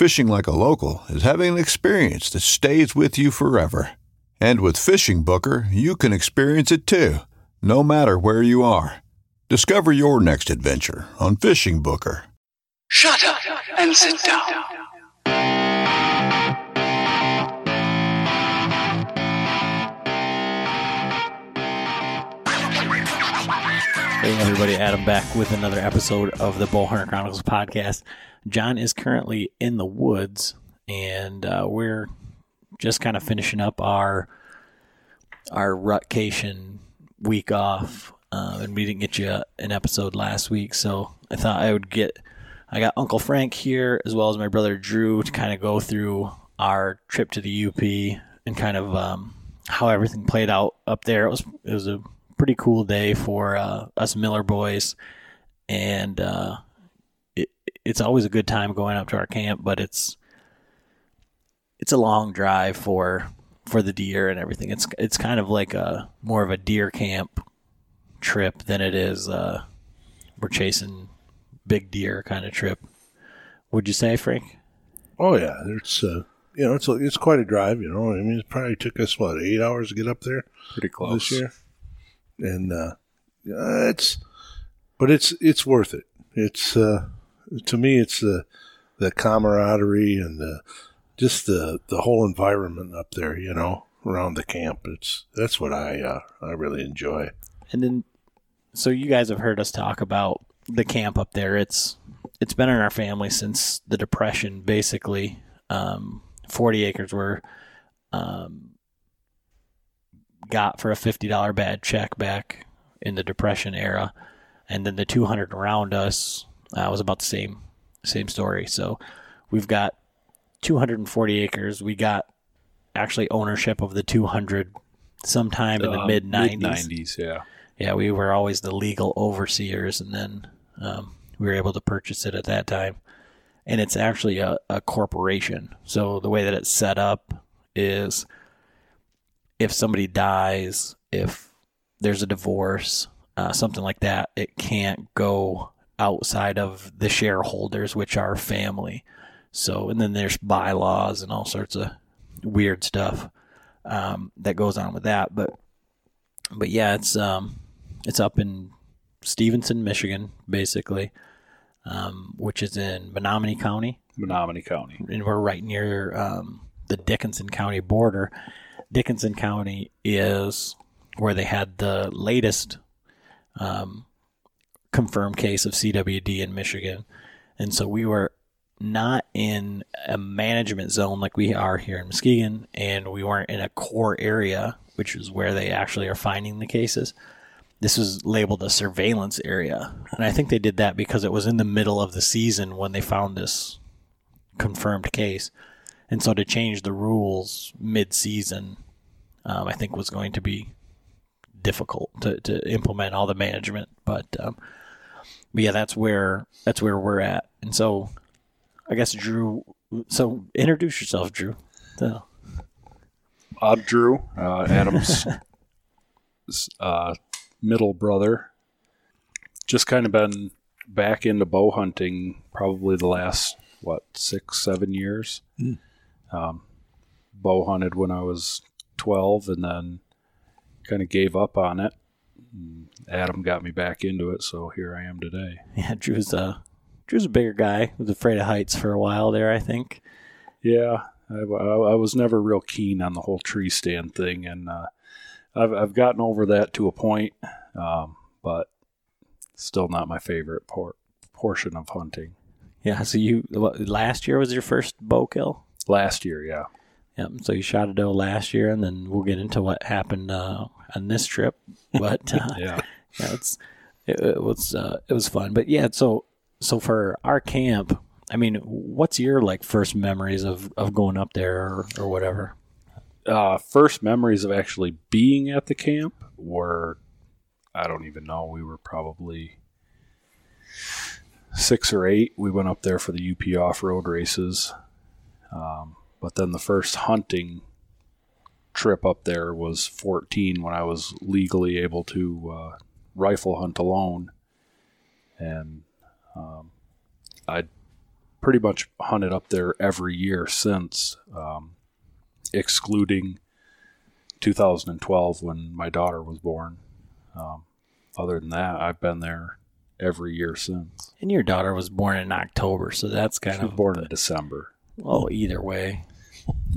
Fishing like a local is having an experience that stays with you forever. And with Fishing Booker, you can experience it too, no matter where you are. Discover your next adventure on Fishing Booker. Shut up and sit down. Hey everybody, Adam back with another episode of the Bowhunter Chronicles podcast. John is currently in the woods, and uh, we're just kind of finishing up our our rutcation week off, uh, and we didn't get you an episode last week, so I thought I would get. I got Uncle Frank here as well as my brother Drew to kind of go through our trip to the UP and kind of um, how everything played out up there. It was it was a pretty cool day for uh, us Miller boys, and uh, it's always a good time going up to our camp. But it's it's a long drive for for the deer and everything. It's it's kind of like a more of a deer camp trip than it is uh, we're chasing big deer kind of trip. Would you say, Frank? Oh yeah, it's uh, you know it's a, it's quite a drive. You know, I mean, it probably took us what eight hours to get up there Pretty close. this year, and uh, it's but it's it's worth it. It's uh, to me, it's the the camaraderie and the just the the whole environment up there. You know, around the camp. It's that's what I uh, I really enjoy. And then, so you guys have heard us talk about the camp up there. It's it's been in our family since the depression, basically. Um, Forty acres were um, got for a fifty dollar bad check back in the depression era, and then the two hundred around us uh, was about the same same story. So we've got two hundred and forty acres. We got actually ownership of the two hundred sometime in the Uh, mid nineties. Mid-nineties, yeah. Yeah, we were always the legal overseers, and then um, we were able to purchase it at that time. And it's actually a, a corporation. So the way that it's set up is if somebody dies, if there's a divorce, uh, something like that, it can't go outside of the shareholders, which are family. So, and then there's bylaws and all sorts of weird stuff um, that goes on with that. But, but yeah, it's um, it's up in Stephenson, Michigan, basically, um, which is in Menominee County Menominee County. and we're right near um, the Dickinson County border. Dickinson County is where they had the latest um, confirmed case of CWD in Michigan, and so we were not in a management zone like we are here in Muskegon, and we weren't in a core area, which is where they actually are finding the cases. This was labeled a surveillance area, and I think they did that because it was in the middle of the season when they found this confirmed case. And so to change the rules mid season, um, I think was going to be difficult to, to implement all the management. But, um, but yeah, that's where that's where we're at. And so I guess Drew. So introduce yourself, Drew. So, I'm Drew, uh, Adam's uh, middle brother. Just kind of been back into bow hunting probably the last what six, seven years. Um, bow hunted when I was twelve, and then kind of gave up on it. And Adam got me back into it, so here I am today. Yeah, Drew's a Drew's a bigger guy. Was afraid of heights for a while there. I think. Yeah, I, I, I was never real keen on the whole tree stand thing, and uh, I've I've gotten over that to a point, um, but still not my favorite por- portion of hunting. Yeah. So you last year was your first bow kill. Last year, yeah, Yep. So you shot a doe last year, and then we'll get into what happened uh, on this trip. But uh, yeah. yeah, it's it, it was uh, it was fun. But yeah, so so for our camp, I mean, what's your like first memories of, of going up there or, or whatever? Uh, first memories of actually being at the camp were, I don't even know. We were probably six or eight. We went up there for the UP off road races. Um, but then the first hunting trip up there was 14 when I was legally able to uh, rifle hunt alone. And um, I pretty much hunted up there every year since, um, excluding 2012 when my daughter was born. Um, other than that, I've been there every year since. And your daughter was born in October, so that's kind She was of born in December. oh, either way.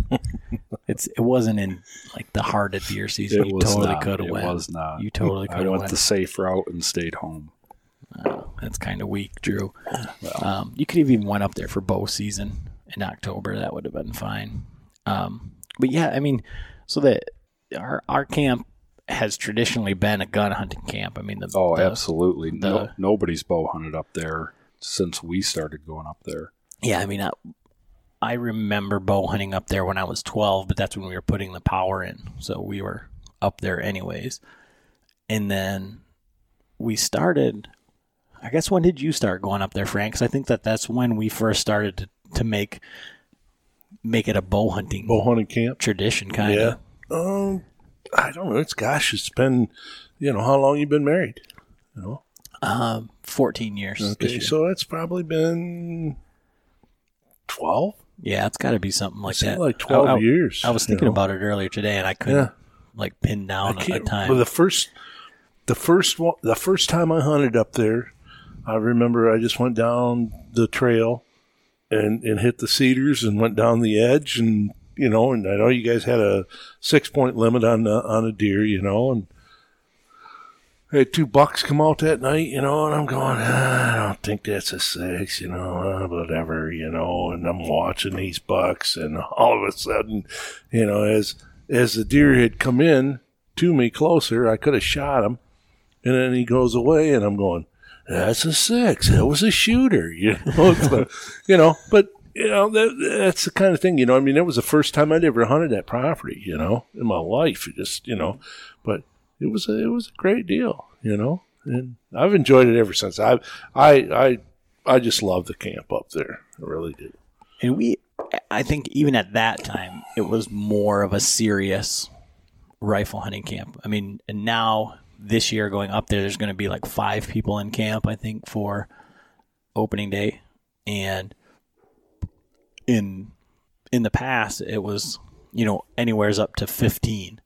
it's it wasn't in like the heart of deer season. It you totally could have It was not. You totally I could have went went. the safe route and stayed home. Oh, that's kind of weak, Drew. Um, you could have even went up there for bow season in October. That would have been fine. Um, but yeah, I mean, so that our our camp has traditionally been a gun hunting camp. I mean, the, Oh, the- absolutely. no, nobody's bow hunted up there since we started going up there. Yeah, I mean, I, I remember bow hunting up there when I was 12, but that's when we were putting the power in. So we were up there anyways. And then we started, I guess, when did you start going up there, Frank? 'Cause I think that that's when we first started to, to make make it a bow hunting Bow hunting camp. tradition, kind of. Yeah. Um, I don't know. It's gosh, it's been, you know, how long you been married? You know. Um, 14 years. Okay, so it's probably been twelve. Yeah, it's got to be something like that. like twelve I, I- years. I was thinking know. about it earlier today, and I couldn't Yeah. like pin down a time. But the first, the first one, the first time I hunted up there, I remember I just went down the trail, and and hit the cedars and went down the edge, and you know, and I know you guys had a six point limit on the, on a deer, you know, and. Had two bucks come out that night, you know, and I'm going, "Ah, I don't think that's a six, you know, uh, whatever, you know, and I'm watching these bucks, and all of a sudden, you know, as as the deer had come in to me closer, I could have shot him, and then he goes away, and I'm going, that's a six. That was a shooter, you know. So, you know, but you know that, that's the kind of thing, you know. I mean, it was the first time I'd ever hunted that property, you know, in my life. Just, you know, but it was a, it was a great deal, you know, and I've enjoyed it ever since. I I I I just love the camp up there. I really do. And we, I think even at that time, it was more of a serious rifle hunting camp. I mean, and now this year going up there, there's going to be like five people in camp, I think, for opening day. And in in the past, it was you know anywhere's up to fifteen.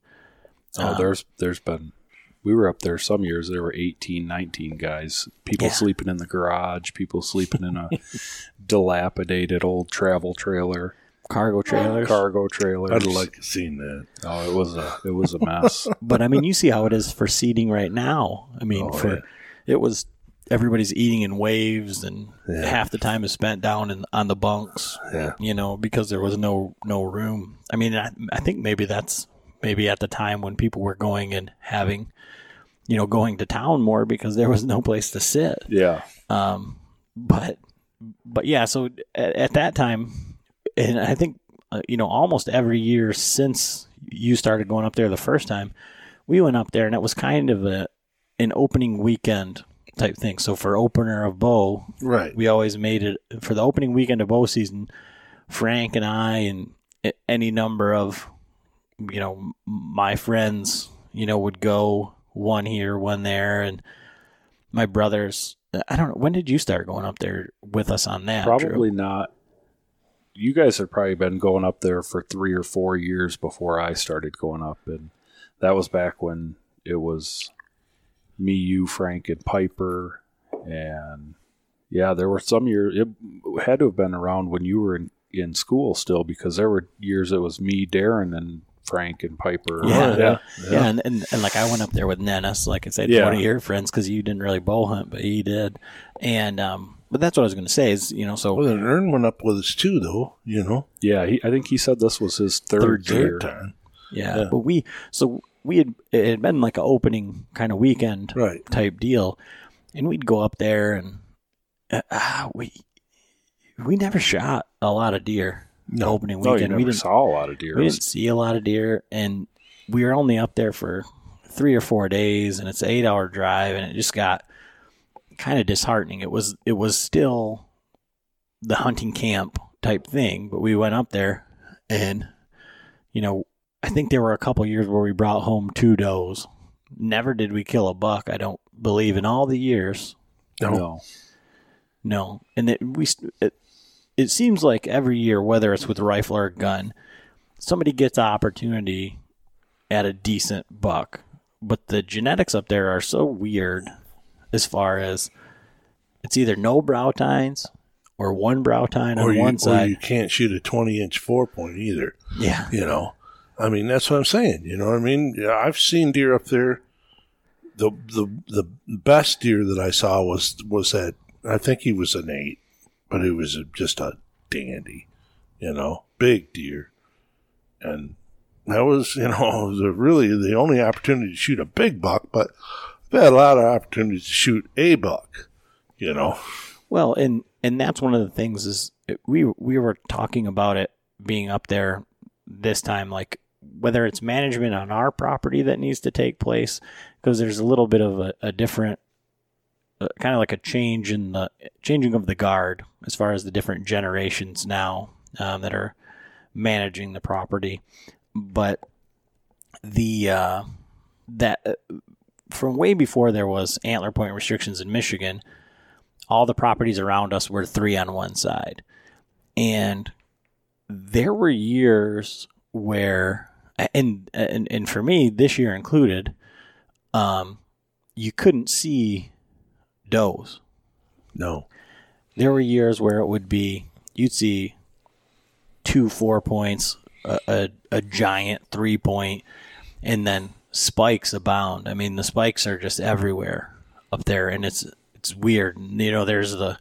Oh, Um, there's there's been we were up there some years there were 18 19 guys people Yeah. sleeping in the garage people sleeping in a dilapidated old travel trailer cargo trailer cargo trailer I'd like to seen that. oh it was a it was a mess but I mean, you see how it is for seating right now. I mean, Oh, for yeah. it was everybody's eating in waves, and Yeah. half the time is spent down in, on the bunks. Yeah. You know, because there was no no room. I mean, I, I think maybe that's maybe at the time when people were going and having, you know, going to town more because there was no place to sit. yeah Um, but but yeah, so at, at that time, and I think uh, you know almost every year since you started going up there the first time, we went up there and it was kind of a an opening weekend type thing. So for opener of bow, Right. we always made it for the opening weekend of bow season. Frank and I and any number of you know, my friends, you know, would go one here, one there, and my brothers. I don't know. When did you start going up there with us on that? Drew? Probably not. You guys had probably been going up there for three or four years before I started going up, and that was back when it was me, you, Frank, and Piper, and yeah, there were some years it had to have been around when you were in, in school still, because there were years it was me, Darren, and Frank and Piper. Yeah, yeah, yeah, and, and and like I went up there with Nennis, like I said, Yeah. one of your friends, because you didn't really bow hunt, but he did, and um, but that's what I was going to say is, you know, so Well, then Ern went up with us too, though. You know, Yeah, he, I think he said this was his third, third year. time. yeah, Yeah. but we so we had it had been like an opening kind of weekend Right. type deal, and we'd go up there and uh, we we never shot a lot of deer No. opening No, you weekend. we didn't saw a lot of deer. we didn't see a lot of deer, and we were only up there for three or four days, and it's an eight-hour drive, and it just got kind of disheartening. It was it was still the hunting camp type thing, but we went up there, and you know, I think there were a couple years where we brought home two does. Never did we kill a buck. I don't believe in all the years. No. no. No, and it, we it, it seems like every year, whether it's with a rifle or a gun, somebody gets an opportunity at a decent buck. But the genetics up there are so weird, as far as it's either no brow tines or one brow tine Or on you, one or side. you can't shoot a 20 inch four point either. yeah, You know, I mean, that's what I'm saying. You know what I mean? Yeah, I've seen deer up there. The, the the best deer that I saw was was that I think he was an eight, but it was just a dandy, you know, big deer, and that was you know the really the only opportunity to shoot a big buck. But I've had a lot of opportunities to shoot a buck, you know. Well, and and that's one of the things is we we were talking about it being up there this time, like whether it's management on our property that needs to take place, because there's a little bit of a, a different, uh, kind of like a change in the changing of the guard as far as the different generations now um, that are managing the property, but the uh, that uh, from way before there was antler point restrictions in Michigan all the properties around us were three on one side. And there were years where and and, and for me, this year included, um, you couldn't see does. No, There were years where it would be you'd see two four points, a, a, a giant three point, and then spikes abound. I mean, the spikes are just everywhere up there, and it's it's weird. You know, there's the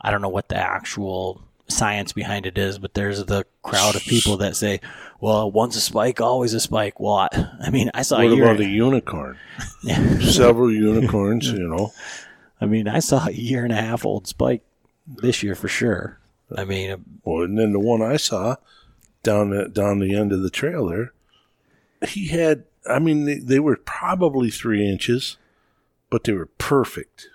I don't know what the actual science behind it is, but there's the crowd of people that say, "Well, once a spike, always a spike." Well, I, mean, I saw what about a unicorn? Several unicorns, you know. I mean, I saw a year and a half old spike this year for sure. I mean, uh, Well, and then the one I saw down the, down the end of the trail there, he had. I mean, they, they were probably three inches, but they were perfect.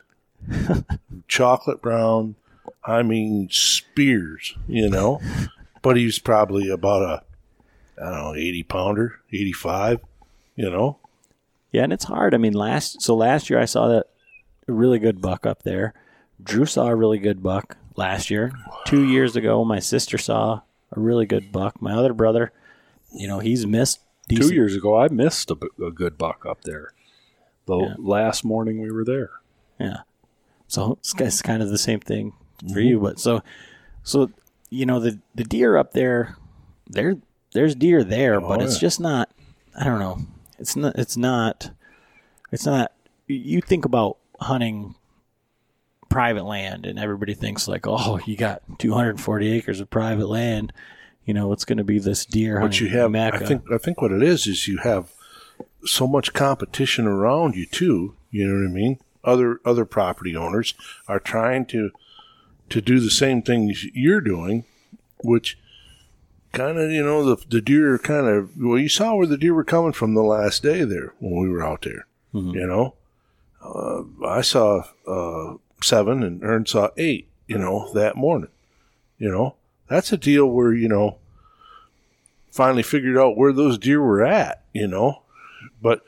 Chocolate brown. I mean, spears. You know, but he was probably about a, I don't know, eighty pounder, eighty five. You know, Yeah, and it's hard. I mean, last so last year I saw that really good buck up there. Drew saw a really good buck last year. Two years ago, my sister saw a really good buck. My other brother, you know, he's missed decent. Two years ago, I missed a good buck up there. The Yeah. last morning we were there. Yeah. So it's, it's kind of the same thing for mm-hmm. you, but so so you know the the deer up there, there there's deer there, but oh, it's yeah. just not. I don't know. It's not. It's not. It's not. You think about hunting private land, and everybody thinks like, oh, you got 240 acres of private land. You know, it's going to be this deer but hunting you have. mecca. I think. I think what it is is you have so much competition around you too. You know what I mean? Other other property owners are trying to to do the same things you're doing, which kind of you know the the deer kind of well you saw where the deer were coming from the last day there when we were out there. Mm-hmm. You know, uh, I saw uh, seven and Ern saw eight. You know that morning. You know that's a deal where you know finally figured out where those deer were at, you know. But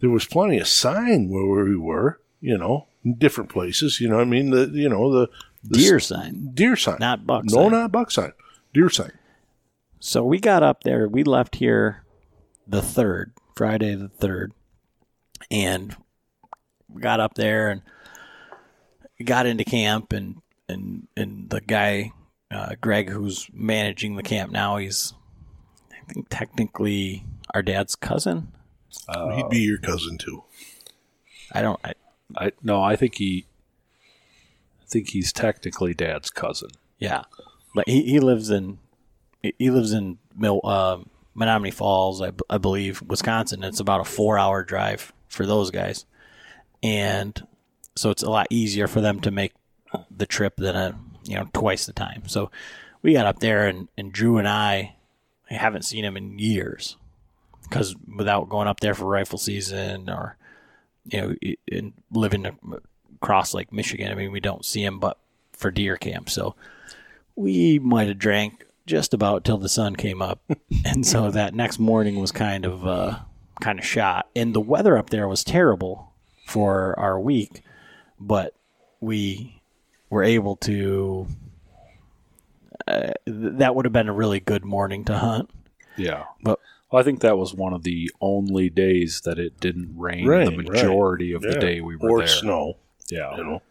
there was plenty of sign where we were, you know, in different places. You know, what I mean, the you know the, the Deer s- sign. deer sign, Not buck No, sign. not buck sign, deer sign. So we got up there. We left here the third, Friday the third, and got up there and got into camp. And and and the guy, uh, Greg, who's managing the camp now, he's I think technically our dad's cousin. He'd be your cousin too. I don't. I, I no, I think he. I think he's technically Dad's cousin. yeah, but he, he lives in he- he lives in Mil, uh, Menomonee Falls, I, b- I believe, Wisconsin. It's about a four hour drive for those guys, and so it's a lot easier for them to make the trip than a you know twice the time. So we got up there, and, and Drew and I haven't seen him in years because without going up there for rifle season or you know i- in living across Lake Michigan, I mean we don't see him but for deer camp. So we might have drank just about till the sun came up, and so that next morning was kind of uh, kind of shot. And the weather up there was terrible for our week, but we were able to. Uh, th- that would have been a really good morning to hunt. Yeah, But well, I think that was one of the only days that it didn't rain. Rain, the majority of the day we were or there. snow, Yeah, you know.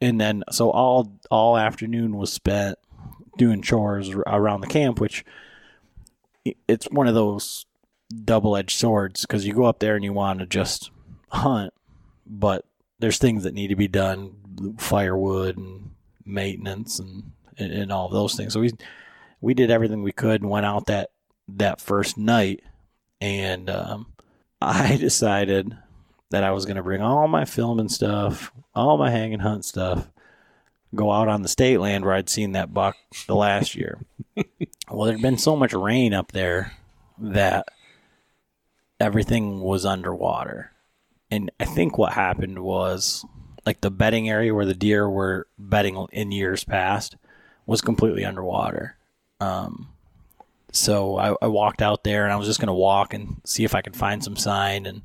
and then so all all afternoon was spent doing chores around the camp which it's one of those double-edged swords because you go up there and you want to just hunt but there's things that need to be done firewood and maintenance and and, and all those things so we we did everything we could and went out that that first night and um, i decided that I was going to bring all my filming stuff, all my hang and hunt stuff, go out on the state land where I'd seen that buck the last year. well, there'd been so much rain up there that everything was underwater. And I think what happened was like the bedding area where the deer were bedding in years past was completely underwater. Um, so I, I walked out there and I was just going to walk and see if I could find some sign and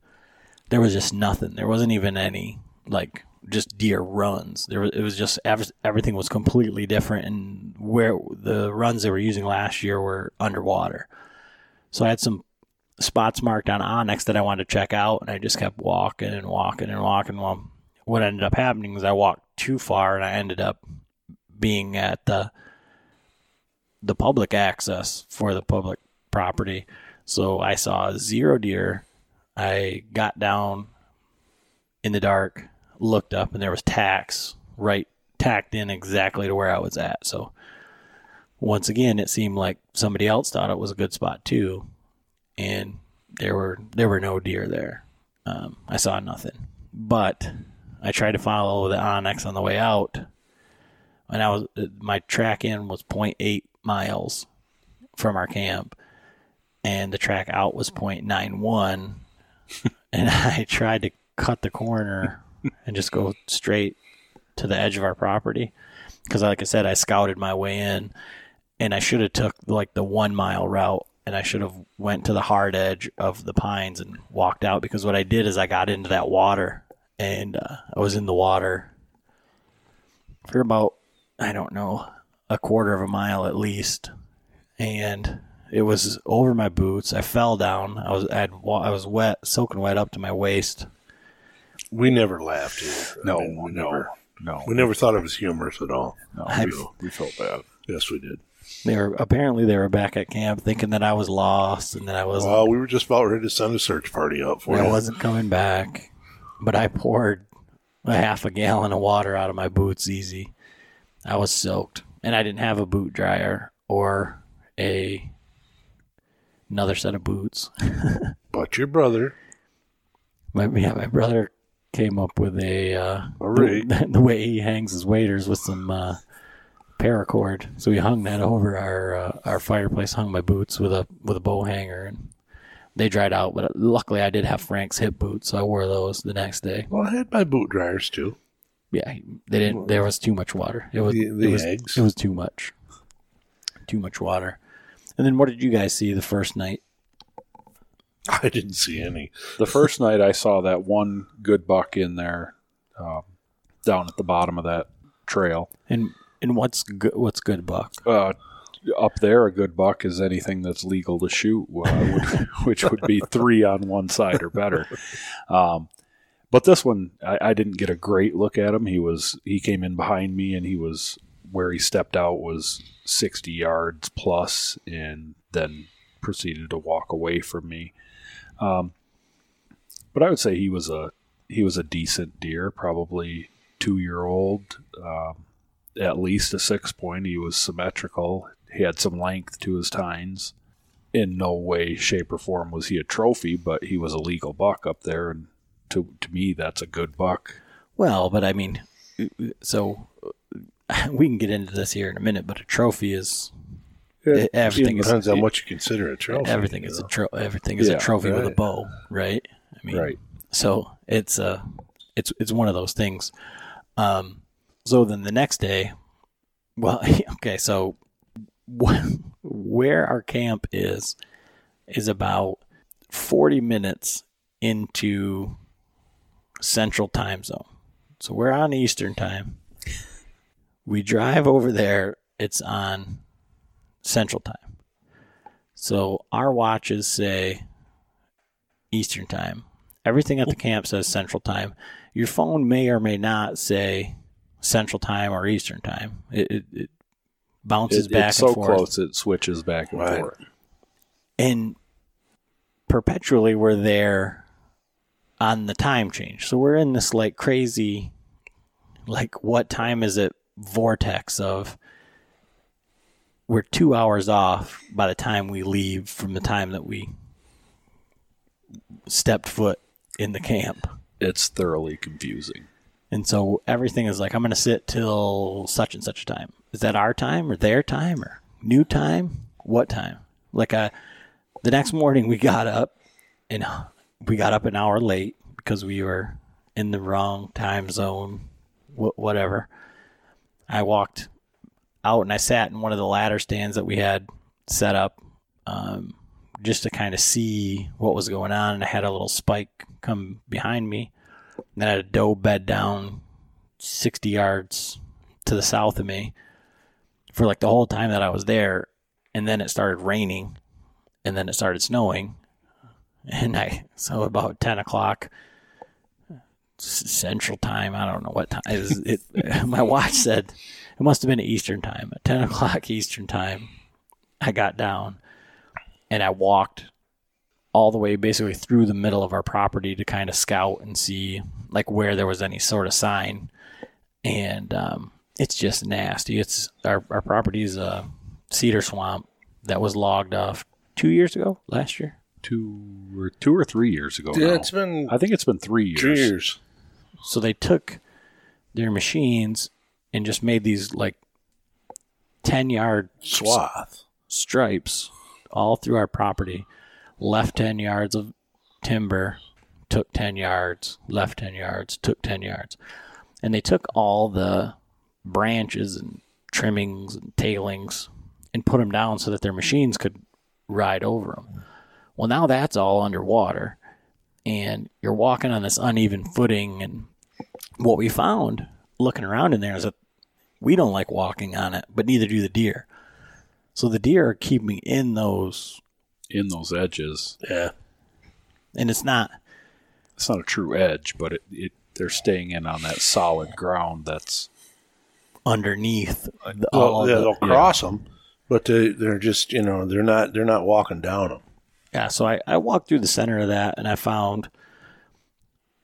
there was just nothing. There wasn't even any like just deer runs. There was, it was just ev- everything was completely different, and where the runs they were using last year were underwater. So I had some spots marked on onX that I wanted to check out, and I just kept walking and walking and walking. Well, what ended up happening is I walked too far, and I ended up being at the the public access for the public property. So I saw zero deer. I got down in the dark, looked up, and there was tacks right tacked in exactly to where I was at. So once again, it seemed like somebody else thought it was a good spot too, and there were there were no deer there. Um, I saw nothing, but I tried to follow the onX on the way out, and I was my track in was 0.8 miles from our camp, and the track out was 0.91 and I tried to cut the corner and just go straight to the edge of our property because, like I said, I scouted my way in, and I should have took like the one mile route, and I should have went to the hard edge of the pines and walked out because what I did is I got into that water and uh, I was in the water for about I don't know a quarter of a mile at least, and it was over my boots. I fell down. I was I'd, I was wet, soaking wet up to my waist. We never laughed either. I no, mean, we no, never, no, we never thought it was humorous at all. no. I- we, we felt bad. Yes, we did. They were apparently they were back at camp thinking that I was lost and that I wasn't Well, we were just about ready to send a search party out for I wasn't coming back. But I poured a half a gallon of water out of my boots easy. I was soaked, and I didn't have a boot dryer or a another set of boots. But your brother, My yeah, my brother came up with a uh, the, the way he hangs his waders with some uh, paracord. So we hung that over our uh, our fireplace. Hung my boots with a with a bow hanger, and they dried out. But luckily, I did have Frank's hip boots, so I wore those the next day. well, I had my boot dryers too. Yeah, they didn't. There was too much water. It was The- the it was, eggs. It was too much. Too much water. And then what did you guys see the first night? I didn't see any. The first night I saw that one good buck in there, um, down at the bottom of that trail. And and what's good? What's good buck? Uh, up there, a good buck is anything that's legal to shoot, uh, would- which would be three on one side or better. Um, but this one, I, I didn't get a great look at him. He was he came in behind me, and he was where he stepped out was sixty yards plus, and then proceeded to walk away from me. Um, but I would say he was a he was a decent deer, probably two year old. Um, at least a six point. He was symmetrical. He had some length to his tines. In no way, shape, or form was he a trophy, but he was a legal buck up there, and to to me, that's a good buck. Well, but I mean, so we can get into this here in a minute. But a trophy is It everything is depends on what you consider a trophy. everything you is a know. tro- everything is Yeah, a trophy with a bow, right? I mean, Right. So it's uh it's it's one of those things. Um, so then the next day, well, okay, so where our camp is is about forty minutes into Central Time Zone. So we're on Eastern Time. We drive over there. It's on Central Time. So our watches say Eastern Time. Everything at the camp says Central Time. Your phone may or may not say Central Time or Eastern Time. It, it, it bounces It- back it's and so forth. close it switches back and Right. forth. And perpetually we're there on the time change. So we're in this like crazy, like, what time is it vortex of we're two hours off by the time we leave from the time that we stepped foot in the camp. It's thoroughly confusing. And so everything is like, I'm going to sit till such and such a time. Is that our time or their time or new time? What time? Like, uh, the next morning we got up and we got up an hour late because we were in the wrong time zone, wh- whatever. I walked out and I sat in one of the ladder stands that we had set up um, just to kind of see what was going on. And I had a little spike come behind me. And then I had a doe bed down 60 yards to the south of me for like the whole time that I was there. And then it started raining and then it started snowing. And I, so about 10 o'clock central time, I don't know what time it, was, it my watch said it must have been Eastern time. At 10 o'clock Eastern time, I got down and I walked all the way basically through the middle of our property to kind of scout and see like where there was any sort of sign. And um, it's just nasty. It's our our property is a cedar swamp that was logged off two years ago, last year. Two or two or three years ago. Yeah, now. it's been I think it's been three years. two years. So they took their machines and just made these like ten yard Swath. stripes all through our property. Left 10 yards of timber, took 10 yards, left 10 yards, took 10 yards. And they took all the branches and trimmings and tailings and put them down so that their machines could ride over them. Well, now that's all underwater and you're walking on this uneven footing. And what we found looking around in there is that we don't like walking on it, but neither do the deer. So the deer are keeping in those, in those edges. Yeah. and it's not. It's not a true edge, but it, it they're staying in on that solid ground. That's underneath the, Well, all yeah, the, they'll cross them, but they, they're just you know they're not they're not walking down them. yeah. So I, I walked through the center of that and I found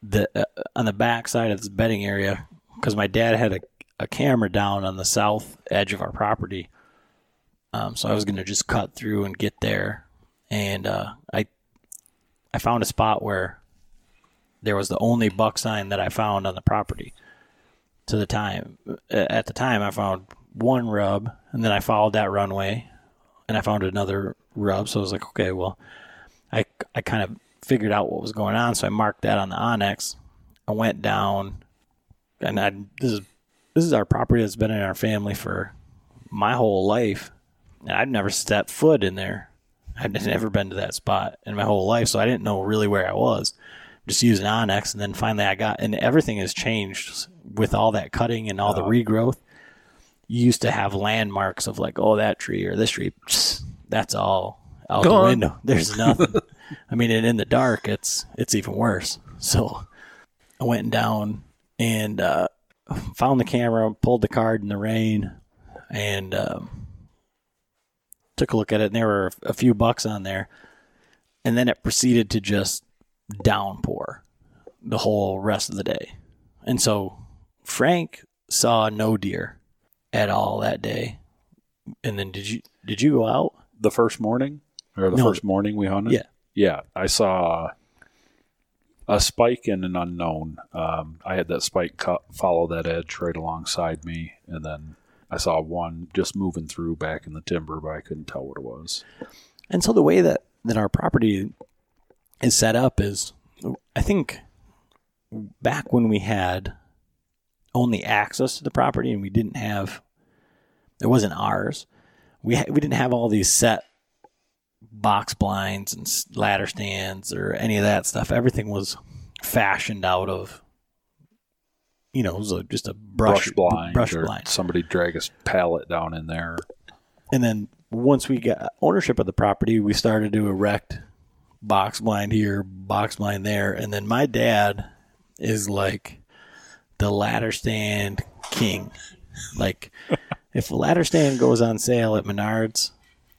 the uh, on the back side of this bedding area because my dad had a, a camera down on the south edge of our property. Um, so I was gonna just cut through and get there, and uh, I I found a spot where there was the only buck sign that I found on the property. To the time, at the time, I found one rub, and then I followed that runway, and I found another rub. So I was like, okay, well, I I kind of figured out what was going on, so I marked that on the onX. I went down, and I this is this is our property that's been in our family for my whole life, And I've never stepped foot in there. I'd never been to that spot in my whole life, so I didn't know really where I was. Just using onX, and then finally I got, and everything has changed with all that cutting and all the regrowth. You used to have landmarks of like, oh, that tree or this tree. psst, That's all out the Gone. window. There's nothing. I mean, and in the dark, it's it's even worse. So I went down and uh, found the camera, pulled the card in the rain, and um, took a look at it. And there were a few bucks on there, and then it proceeded to just downpour the whole rest of the day. And so Frank saw no deer at all that day. And then did you did you go out? The first morning, or the No. first morning we hunted. Yeah. yeah. I saw a spike and an unknown. Um, I had that spike cut follow that edge right alongside me, and then I saw one just moving through back in the timber, but I couldn't tell what it was. And so the way that, that our property is set up is, I think, back when we had only access to the property and we didn't have, it wasn't ours. We ha- we didn't have all these set box blinds and ladder stands or any of that stuff. Everything was fashioned out of, you know, it was a, just a brush, Brush blind, brush or blind. somebody drag a pallet down in there. And then once we got ownership of the property, we started to erect box blind here, box blind there. And then my dad is like the ladder stand king. Like, if a ladder stand goes on sale at Menards,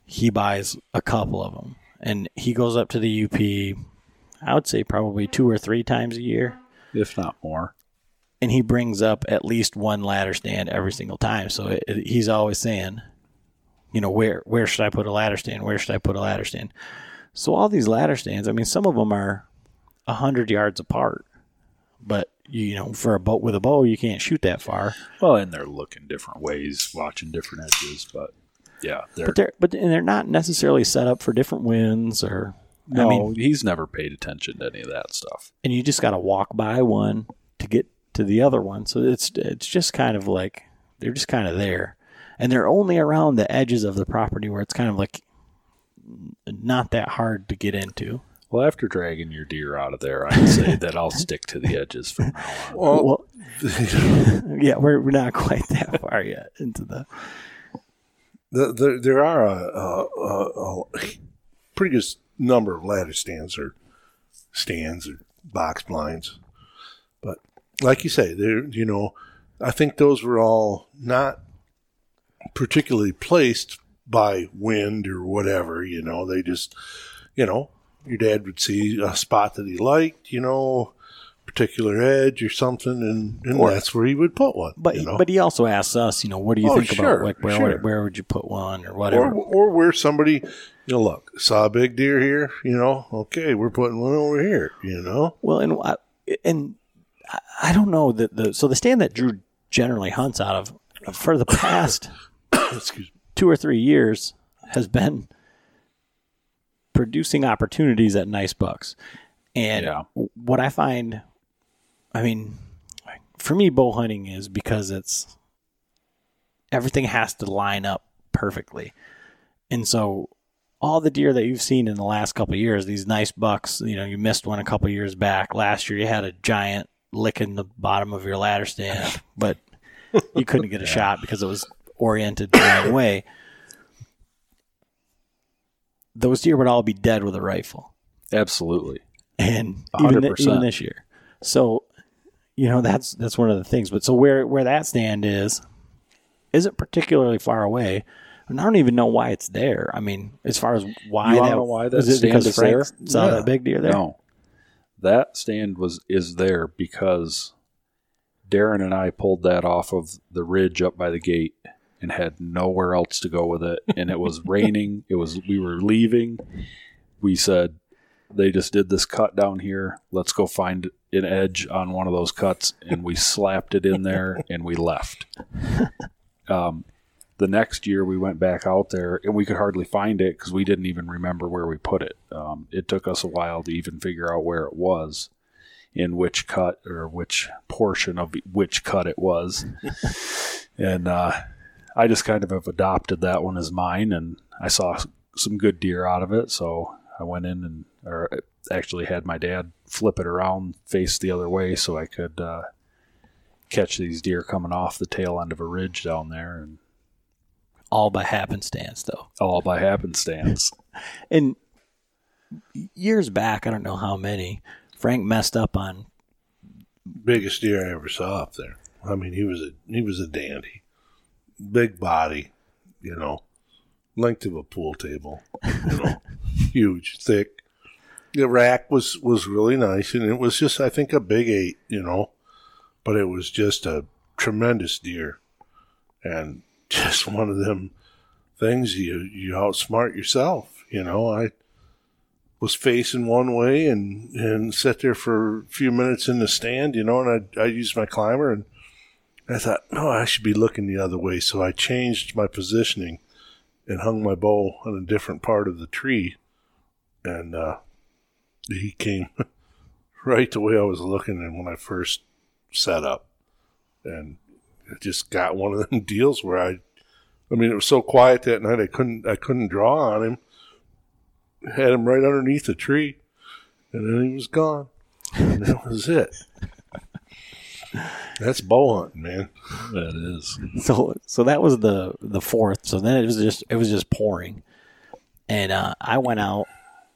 he buys a couple of them. And he goes up to the UP, I would say probably two or three times a year if not more. And he brings up at least one ladder stand every single time. So it, it- he's always saying, you know, where where should I put a ladder stand? Where should I put a ladder stand? So all these ladder stands, I mean, some of them are a hundred yards apart, but you know, for a boat with a bow, you can't shoot that far. Well, and they're looking different ways, watching different edges, but yeah, they're, But they're but and they're not necessarily set up for different winds or. no, I mean, he's never paid attention to any of that stuff. and you just got to walk by one to get to the other one. So it's it's just kind of like they're just kind of there, and they're only around the edges of the property where it's kind of like not that hard to get into. Well, after dragging your deer out of there, I'd say that I'll stick to the edges from now on. Well, Well, yeah, we're we're not quite that far yet into the. the, the, there are a, a, a, a pretty good number of ladder stands or stands or box blinds, but like you say, there you know, I think those were all not particularly placed by wind or whatever. You know, they just, you know, your dad would see a spot that he liked, you know, particular edge or something, and, and Or- that's where he would put one. But you know? but he also asks us, you know, what do you Oh, think sure, about like where sure. would, where would you put one or whatever. or or where somebody you know look saw a big deer here you know okay we're putting one over here you know Well, and I, and I- don't know that the so the stand that Drew generally hunts out of for the past two or three years has been producing opportunities at nice bucks, and Yeah. what I find, I mean, for me, bow hunting is because it's everything has to line up perfectly, and so all the deer that you've seen in the last couple of years, these nice bucks, you know, you missed one a couple of years back. Last year, you had a giant licking the bottom of your ladder stand, but you couldn't get a shot because it was oriented the wrong way. Those deer would all be dead with a rifle, Absolutely. and even, 100%. even this year. So, you know, that's that's one of the things. But so where where that stand is, isn't particularly far away. And I don't even know why it's there. I mean, as far as why You that know why that is it stand because is Frank there? saw Yeah. that big deer there. No, that stand was is there because Darren and I pulled that off of the ridge up by the gate and had nowhere else to go with it. And it was raining. It was we were leaving. We said they just did this cut down here. Let's go find an edge on one of those cuts, and we slapped it in there and we left. Um, the next year we went back out there and we could hardly find it because we didn't even remember where we put it. Um, it took us a while to even figure out where it was, in which cut or which portion of which cut it was. and uh, I just kind of have adopted that one as mine, and I saw some good deer out of it, so I went in and or actually had my dad flip it around, face the other way, so I could uh, catch these deer coming off the tail end of a ridge down there, and All by happenstance, though. all by happenstance. And years back, I don't know how many, Frank messed up on biggest deer I ever saw up there. I mean, he was a he was a dandy, big body, you know, length of a pool table, you know, huge, thick. The rack was was really nice, and it was just I think a big eight, you know, but it was just a tremendous deer, and just one of them things you you outsmart yourself, you know. I was facing one way and and sat there for a few minutes in the stand, you know, and I I used my climber and I thought, no, I should be looking the other way, so I changed my positioning and hung my bow on a different part of the tree, and uh, he came right the way I was looking and when I first set up, and I just got one of them deals where I, I mean, it was so quiet that night I couldn't I couldn't draw on him had him right underneath the tree, and then he was gone. And that was it. That's bow hunting, man. that is. so so that was the the fourth. So then it was just it was just pouring, and uh, I went out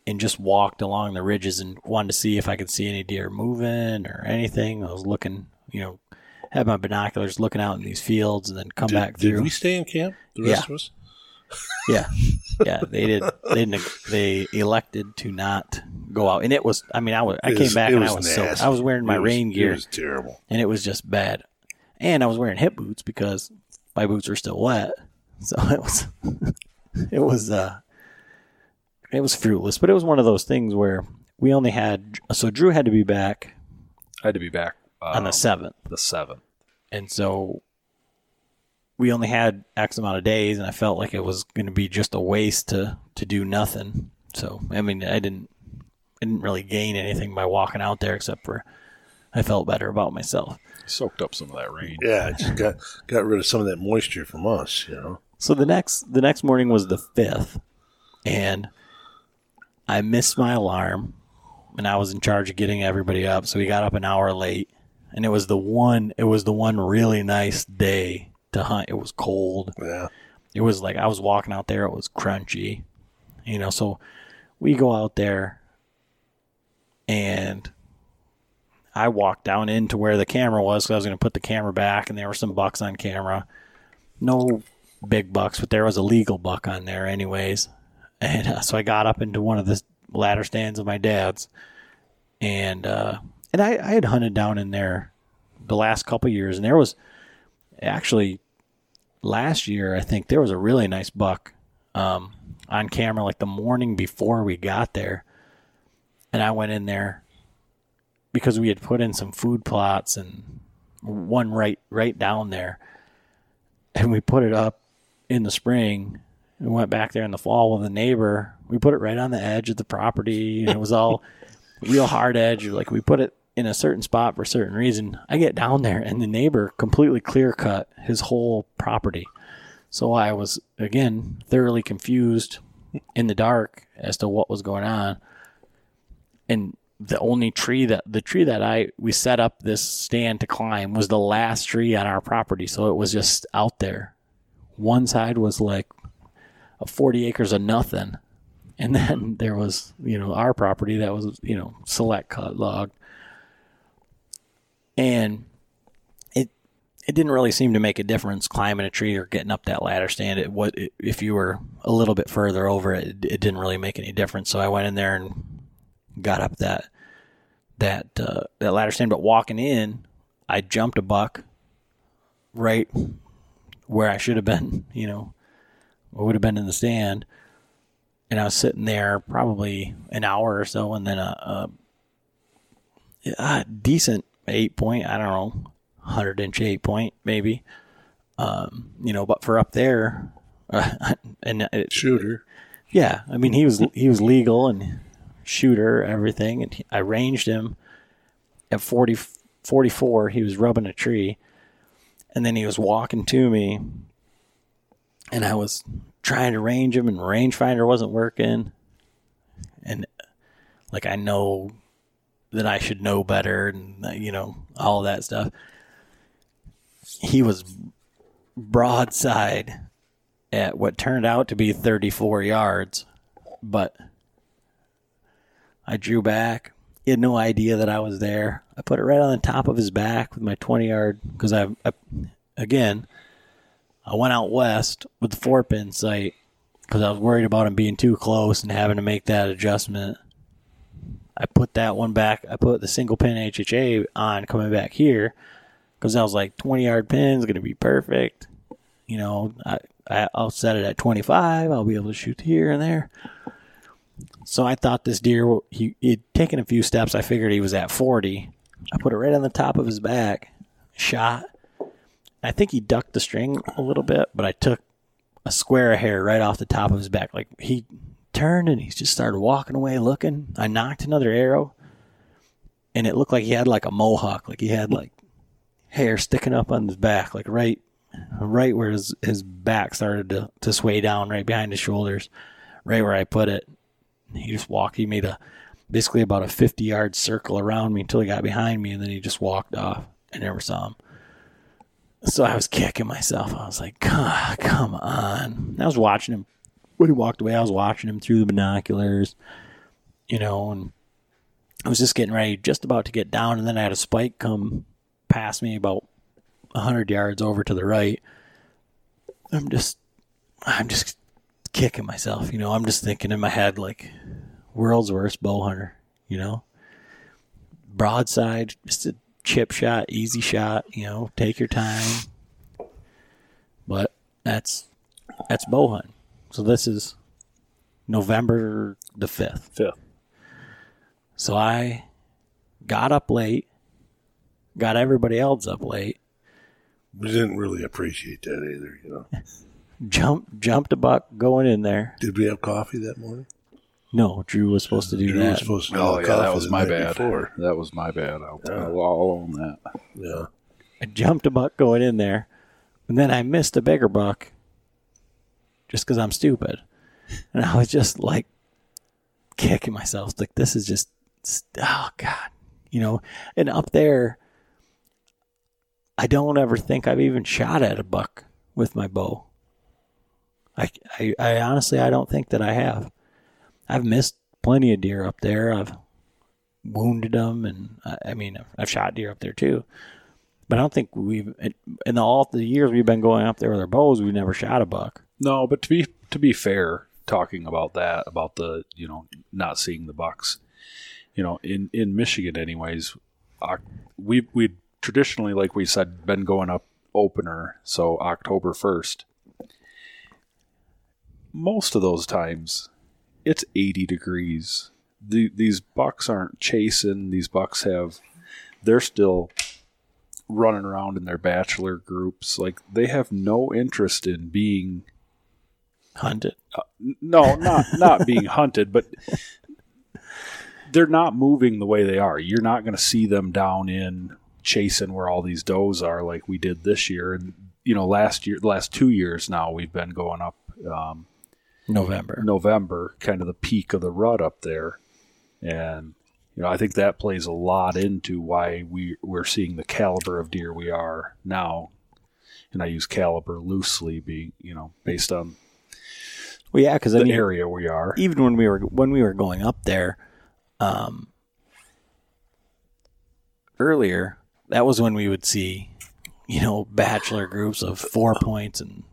and just walked along the ridges and wanted to see if I could see any deer moving or anything. I was looking, you know, had my binoculars looking out in these fields and then come Did, back through. did we stay in camp? The rest Yeah. of us? Yeah, yeah. They did. They didn't, they elected to not go out, and it was. I mean, I was. I came was- back and was I was so. nasty. I was wearing my was- rain gear, It was terrible. and it was just bad. And I was wearing hip boots because my boots were still wet, so it was. It was. uh It was fruitless, but it was one of those things where we only had. So Drew had to be back I had to be back uh, on the seventh. the seventh. And so we only had X amount of days, and I felt like it was going to be just a waste to to do nothing. So I mean, I didn't I didn't really gain anything by walking out there, except for I felt better about myself. Soaked up some of that rain. Yeah, just got got rid of some of that moisture from us, you know. So the next the next morning was the fifth, and I missed my alarm, and I was in charge of getting everybody up. So we got up an hour late, and it was the one it was the one really nice day to hunt. It was cold. Yeah. it was like I was walking out there, it was crunchy, you know. So we go out there, and I walked down into where the camera was because I was going to put the camera back, and there were some bucks on camera. No big bucks, but there was a legal buck on there, anyways. And uh, so I got up into one of the ladder stands of my dad's, and uh, and I, I had hunted down in there the last couple years, and there was actually last year, I think there was a really nice buck um, on camera, like the morning before we got there, and I went in there because we had put in some food plots and one right right down there, and we put it up in the spring and went back there in the fall with a neighbor. We put it right on the edge of the property, and it was all real hard edge. Like we put it in a certain spot for a certain reason. I get down there, and the neighbor completely clear cut his whole property. So I was again thoroughly confused in the dark as to what was going on. And the only tree that the tree that I we set up this stand to climb was the last tree on our property. So it was just out there. One side was like a 40 acres of nothing. And then there was, you know, our property that was, you know, select cut log. And it it didn't really seem to make a difference climbing a tree or getting up that ladder stand. It what if you were a little bit further over it, it didn't really make any difference. So I went in there and got up that that uh, that ladder stand. But walking in, I jumped a buck right where I should have been. You know, I would have been in the stand, and I was sitting there probably an hour or so, and then a, a, a decent eight point. I don't know, hundred inch eight point maybe. Um, you know, but for up there, and it, Shooter. yeah, I mean he was he was legal and shooter everything, and he, I ranged him at 40, 44. He was rubbing a tree, and then he was walking to me, and I was trying to range him, and rangefinder wasn't working, and like I know that I should know better, and uh, you know all that stuff. He was broadside at what turned out to be 34 yards, but I drew back. He had no idea that I was there. I put it right on the top of his back with my 20 yard because I, I, again, I went out west with the four pin sight because I was worried about him being too close and having to make that adjustment. I put that one back. I put the single pin HHA on coming back here because I was like 20 yard pin is going to be perfect. You know, I, I, I'll set it at 25. I'll be able to shoot here and there. So I thought this deer, he, he'd taken a few steps. I figured he was at 40. I put it right on the top of his back, shot. I think he ducked the string a little bit, but I took a square of hair right off the top of his back. Like he turned and he just started walking away looking. I knocked another arrow and it looked like he had like a mohawk. Like he had like hair sticking up on his back, like right right where his, his back started to, to sway down right behind his shoulders, right where I put it. He just walked. He made a basically about a 50 yard circle around me until he got behind me, and then he just walked off. I never saw him. So I was kicking myself. I was like, come, come on. I was watching him when he walked away. I was watching him through the binoculars, you know, and I was just getting ready, just about to get down, and then I had a spike come past me about 100 yards over to the right. I'm just, I'm just kicking myself, you know. I'm just thinking in my head, like, world's worst bow hunter, you know. Broadside, just a chip shot, easy shot, you know, take your time. But that's that's bow hunting. So this is November the fifth. Fifth. So I got up late, got everybody else up late, We didn't really appreciate that either, you know. jumped jumped a buck going in there. Did we have coffee that morning? No, Drew was supposed to do Drew was that. supposed to Oh yeah, coffee that was my bad. Before. That was my bad. I'll, Yeah. I'll, I'll own that. Yeah. I jumped a buck going in there, and then I missed a bigger buck just because I'm stupid. And I was just like kicking myself. Like, this is just, oh, God. You know, and up there, I don't ever think I've even shot at a buck with my bow. I, I, I honestly, I don't think that I have. I've missed plenty of deer up there. I've wounded them, and I, I mean, I've shot deer up there too. But I don't think we've in all the years we've been going up there with our bows, we've never shot a buck. No, but to be to be fair, talking about that, about the you know not seeing the bucks, you know, in in Michigan, anyways, we we traditionally, like we said, been going up opener, so October first. Most of those times, it's eighty degrees. The, these bucks aren't chasing. These bucks have, they're still running around in their bachelor groups. Like they have no interest in being Hunt it. no, not not being hunted, but they're not moving the way they are. You're not going to see them down in chasing where all these does are like we did this year. And you know, last year, last two years now, we've been going up um, November. November, kind of the peak of the rut up there, and you know, I think that plays a lot into why we we're seeing the caliber of deer we are now. And I use caliber loosely, being you know based on Well, yeah, because I the mean, area we are. even when we were when we were going up there, um, earlier, that was when we would see, you know, bachelor groups of four points and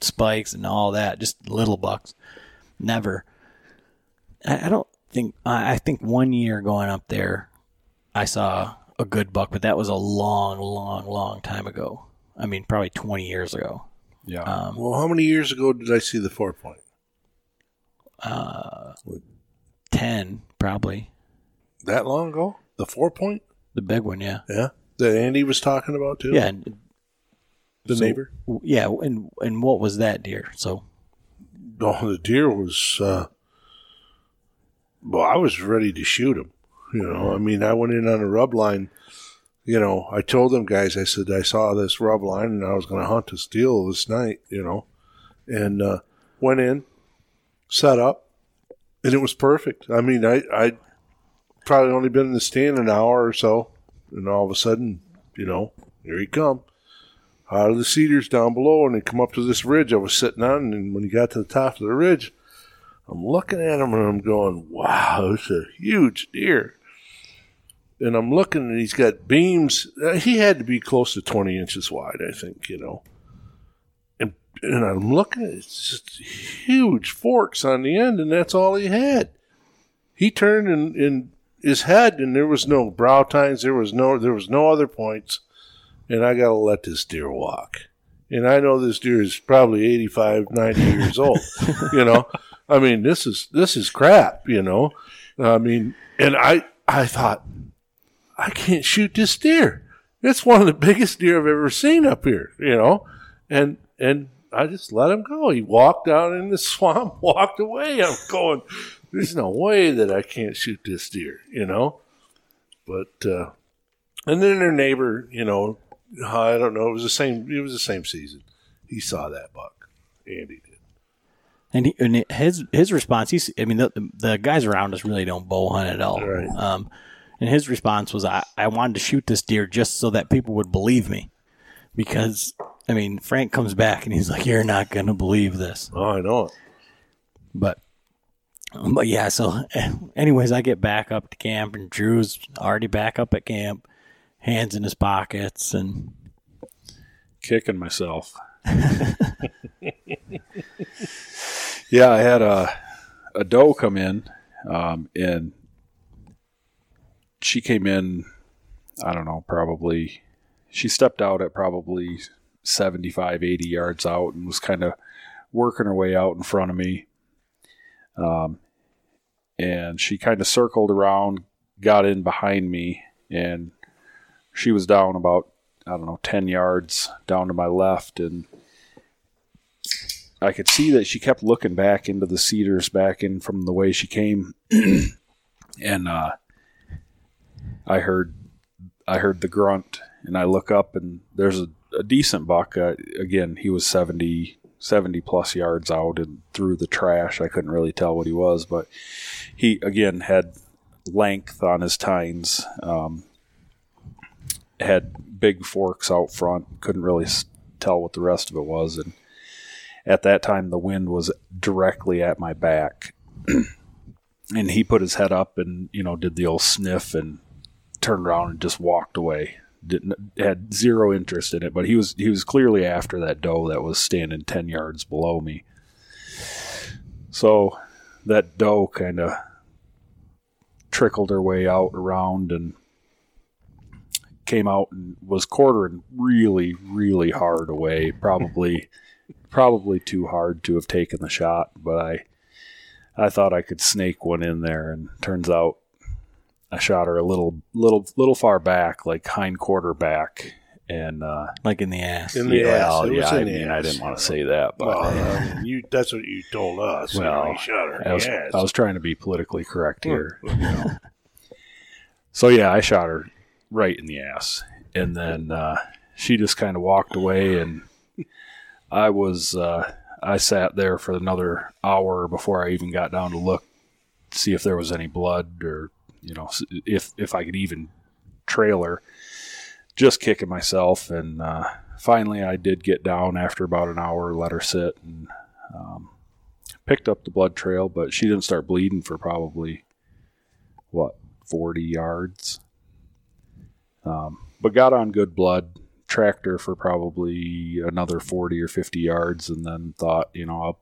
spikes and all that, just little bucks. Never. I, I don't think. I, I think one year going up there, I saw a good buck, but that was a long, long, long time ago. I mean, probably twenty years ago. Yeah. Um, Well, how many years ago did I see the four point? uh, ten probably. That long ago? The four point? The big one, yeah. Yeah. That Andy was talking about too? Yeah, and, The so- neighbor? yeah, and and what was that deer? So Oh, the deer was, uh, well, I was ready to shoot him. You know, I mean, I went in on a rub line you know, I told them guys, I said I saw this rub line and I was going to hunt this deal this night, you know, and uh, went in, set up, and it was perfect. I mean, I I probably only been in the stand an hour or so, and all of a sudden, you know, here he come out of the cedars down below, and he come up to this ridge I was sitting on, and when he got to the top of the ridge, I'm looking at him and I'm going, "Wow, it's a huge deer." And I'm looking, and he's got beams. uh, He had to be close to 20 inches wide, I think, you know. And and I'm looking, it's just huge forks on the end, and that's all he had. He turned in, in his head, and there was no brow tines. There was no there was no other points. And I got to let this deer walk. And I know this deer is probably 85, 90 years old. You know, I mean, this is this is crap. You know, I mean, and I I thought I can't shoot this deer. It's one of the biggest deer I've ever seen up here. You know, and and I just let him go. He walked out in the swamp, walked away. I'm going. There's no way that I can't shoot this deer. You know, but uh, and then their neighbor, you know, I don't know. It was the same. It was the same season. He saw that buck. Andy did. And, he, and his his response, he's I mean the the guys around us really don't bow hunt at all. Right. Um, and his response was, I, I wanted to shoot this deer just so that people would believe me, because I mean Frank comes back and he's like, "You're not gonna believe this," Oh, I know it. but. But yeah, so anyways, I get back up to camp and Drew's already back up at camp, hands in his pockets, and kicking myself. yeah, I had a a doe come in, um, and she came in. I don't know, probably she stepped out at probably 75, 80 yards out and was kind of working her way out in front of me. Um, and she kind of circled around, got in behind me, and she was down about I don't know, 10 yards down to my left. And I could see that she kept looking back into the cedars back in from the way she came. and uh, I heard I heard the grunt and I look up and there's a, a decent buck. Uh, again, he was 70, 70 plus yards out and through the trash. I couldn't really tell what he was, but he again had length on his tines. Um, had big forks out front. Couldn't really tell what the rest of it was. And at that time, the wind was directly at my back. and he put his head up and, you know, did the old sniff and turned around and just walked away. Didn't had zero interest in it, but he was he was clearly after that doe that was standing ten yards below me. So that doe kind of trickled her way out around and came out and was quartering really, really hard away. Probably, probably too hard to have taken the shot, but I, I thought I could snake one in there, and turns out I shot her a little, little, little far back, like hind quarter back, and uh, like in the ass. In the yeah, ass. well, yeah, I in the mean, I didn't want to say that, but Well, I mean, you, that's what you told us. Well, you shot her in I was, the ass. I was trying to be politically correct here. you know. So yeah, I shot her right in the ass, and then uh, she just kind of walked away, and I was uh, I sat there for another hour before I even got down to look, see if there was any blood or you know if if I could even trail her. Just kicking myself, and uh, finally I did get down after about an hour, let her sit, and um, picked up the blood trail, but she didn't start bleeding for probably what forty yards. Um, but got on good blood, tracked her for probably another forty or fifty yards, and then thought, you know, I'll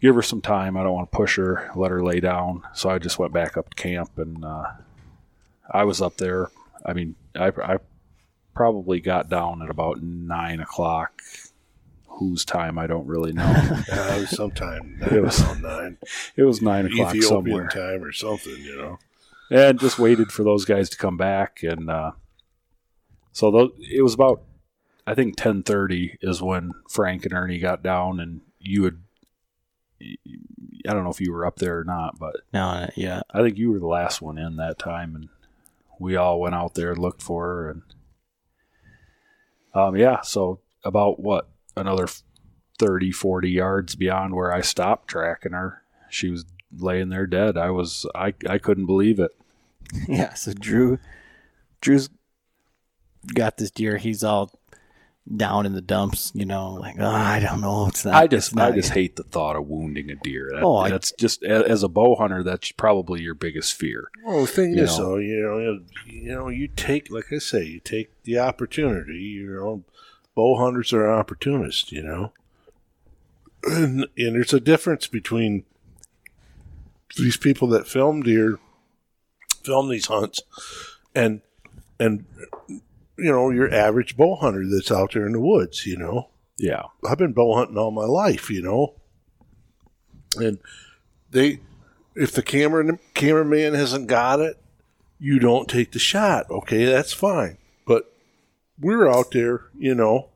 give her some time. I don't want to push her, let her lay down. So I just went back up to camp, and uh, I was up there. I mean, I, I probably got down at about nine o'clock. Whose time I don't really know. Yeah, it was sometime. It was- nine. it was nine o'clock Ethiopian somewhere. time or something, you know. and just waited for those guys to come back and uh, so tho- it was about i think 10.30 is when frank and ernie got down and you had i don't know if you were up there or not but No, yeah. i think you were the last one in that time and we all went out there and looked for her, and um, yeah, so about what another 30, 40 yards beyond where I stopped tracking her, she was laying there dead. I was I I couldn't believe it. Yeah, so Drew, Drew's got this deer. He's all down in the dumps, you know, like oh, I don't know. It's not. I just it's not, I just hate the thought of wounding a deer. That, Oh, I- that's just as a bow hunter, that's probably your biggest fear. Well, the thing You is, know. though, you know, you know, you take, like I say, you take the opportunity. You know, bow hunters are opportunists. You know, and, and there's a difference between these people that film deer, film these hunts, and and you know your average bow hunter that's out there in the woods. You know, Yeah, I've been bow hunting all my life, you know. And they if the camera cameraman hasn't got it, you don't take the shot. Okay, that's fine. But we're out there, you know.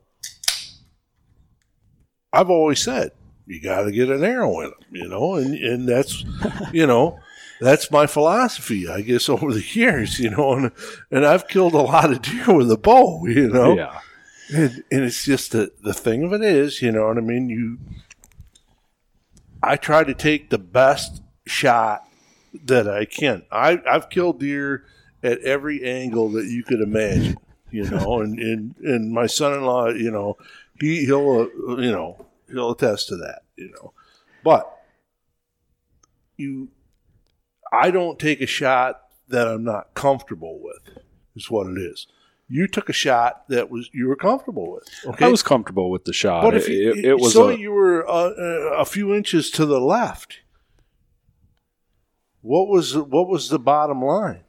I've always said you got to get an arrow in them, you know, and and that's you know that's my philosophy, I guess, over the years, you know, and and I've killed a lot of deer with a bow, you know. yeah, And, and it's just the the thing of it is, you know what I mean. You, I try to take the best shot that I can. I I've killed deer at every angle that you could imagine, you know. and and and my son-in-law, you know, he he'll uh, you know he'll attest to that, you know. But you, I don't take a shot that I'm not comfortable with. Is what it is. You took a shot that was you were comfortable with. Okay, I was comfortable with the shot. but it, if you, it, it was so, a, you were uh, uh, a few inches to the left. What was what was the bottom line?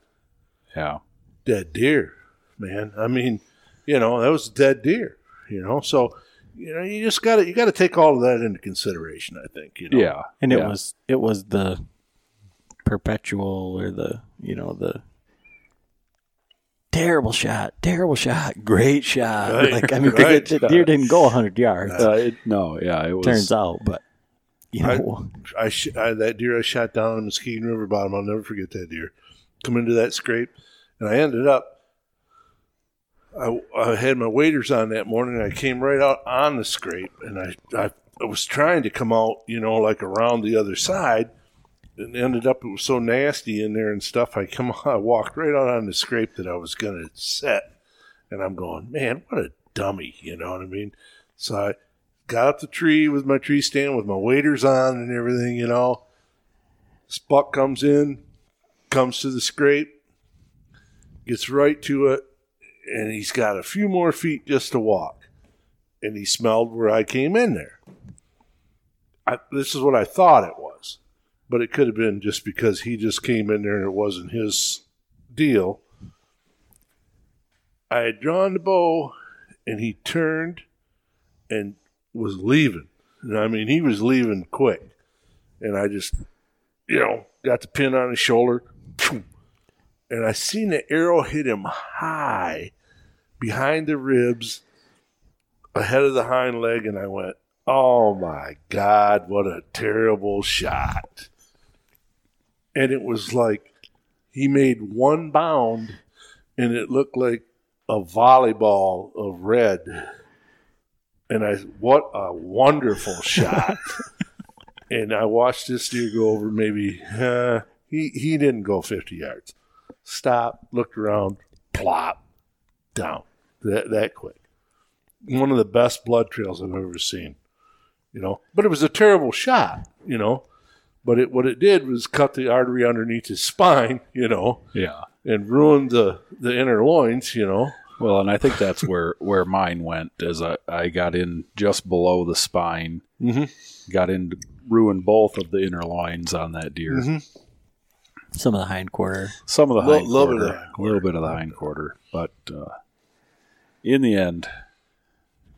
yeah, Dead deer, man. I mean, you know that was a dead deer. You know, so you know you just got to you got to take all of that into consideration. I think. You know. yeah, and it yeah. was it was the perpetual or the you know the terrible shot, terrible shot, great shot. Right, Like I mean, right. the, the deer didn't go hundred yards. Uh, it, no, yeah, it was. turns out, but you know, I, sh- I that deer I shot down in Muskegon River bottom. I'll never forget that deer. Come into that scrape, and I ended up. I, I had my waders on that morning. I came right out on the scrape, and I, I I was trying to come out, you know, like around the other side, and ended up it was so nasty in there and stuff. I come, I walked right out on the scrape that I was gonna set, and I'm going, man, what a dummy, you know what I mean? So I got up the tree with my tree stand with my waders on and everything, you know. This buck comes in, comes to the scrape, gets right to it, and he's got a few more feet just to walk. And he smelled where I came in there. I, this is what I thought it was, but it could have been just because he just came in there and it wasn't his deal. I had drawn the bow, and he turned and was leaving. And I mean, he was leaving quick. And I just, you know, got the pin on his shoulder. And I seen the arrow hit him high behind the ribs, ahead of the hind leg. And I went, oh my God, what a terrible shot. And it was like he made one bound and it looked like a volleyball of red and I what a wonderful shot. and I watched this deer go over maybe uh, he he didn't go 50 yards. Stop. looked around, plop, down. That that quick. One of the best blood trails I've ever seen. You know, but it was a terrible shot, you know. But it what it did was cut the artery underneath his spine, you know, yeah. and ruined the the inner loins, you know. Well, and I think that's where where mine went. As I I got in just below the spine, Mhm. got in to ruin both of the inner loins on that deer. Mhm. some of the hind quarter. Some of the Lo- hind little bit quarter, the hind a little bit of the hind quarter, but uh, in the end,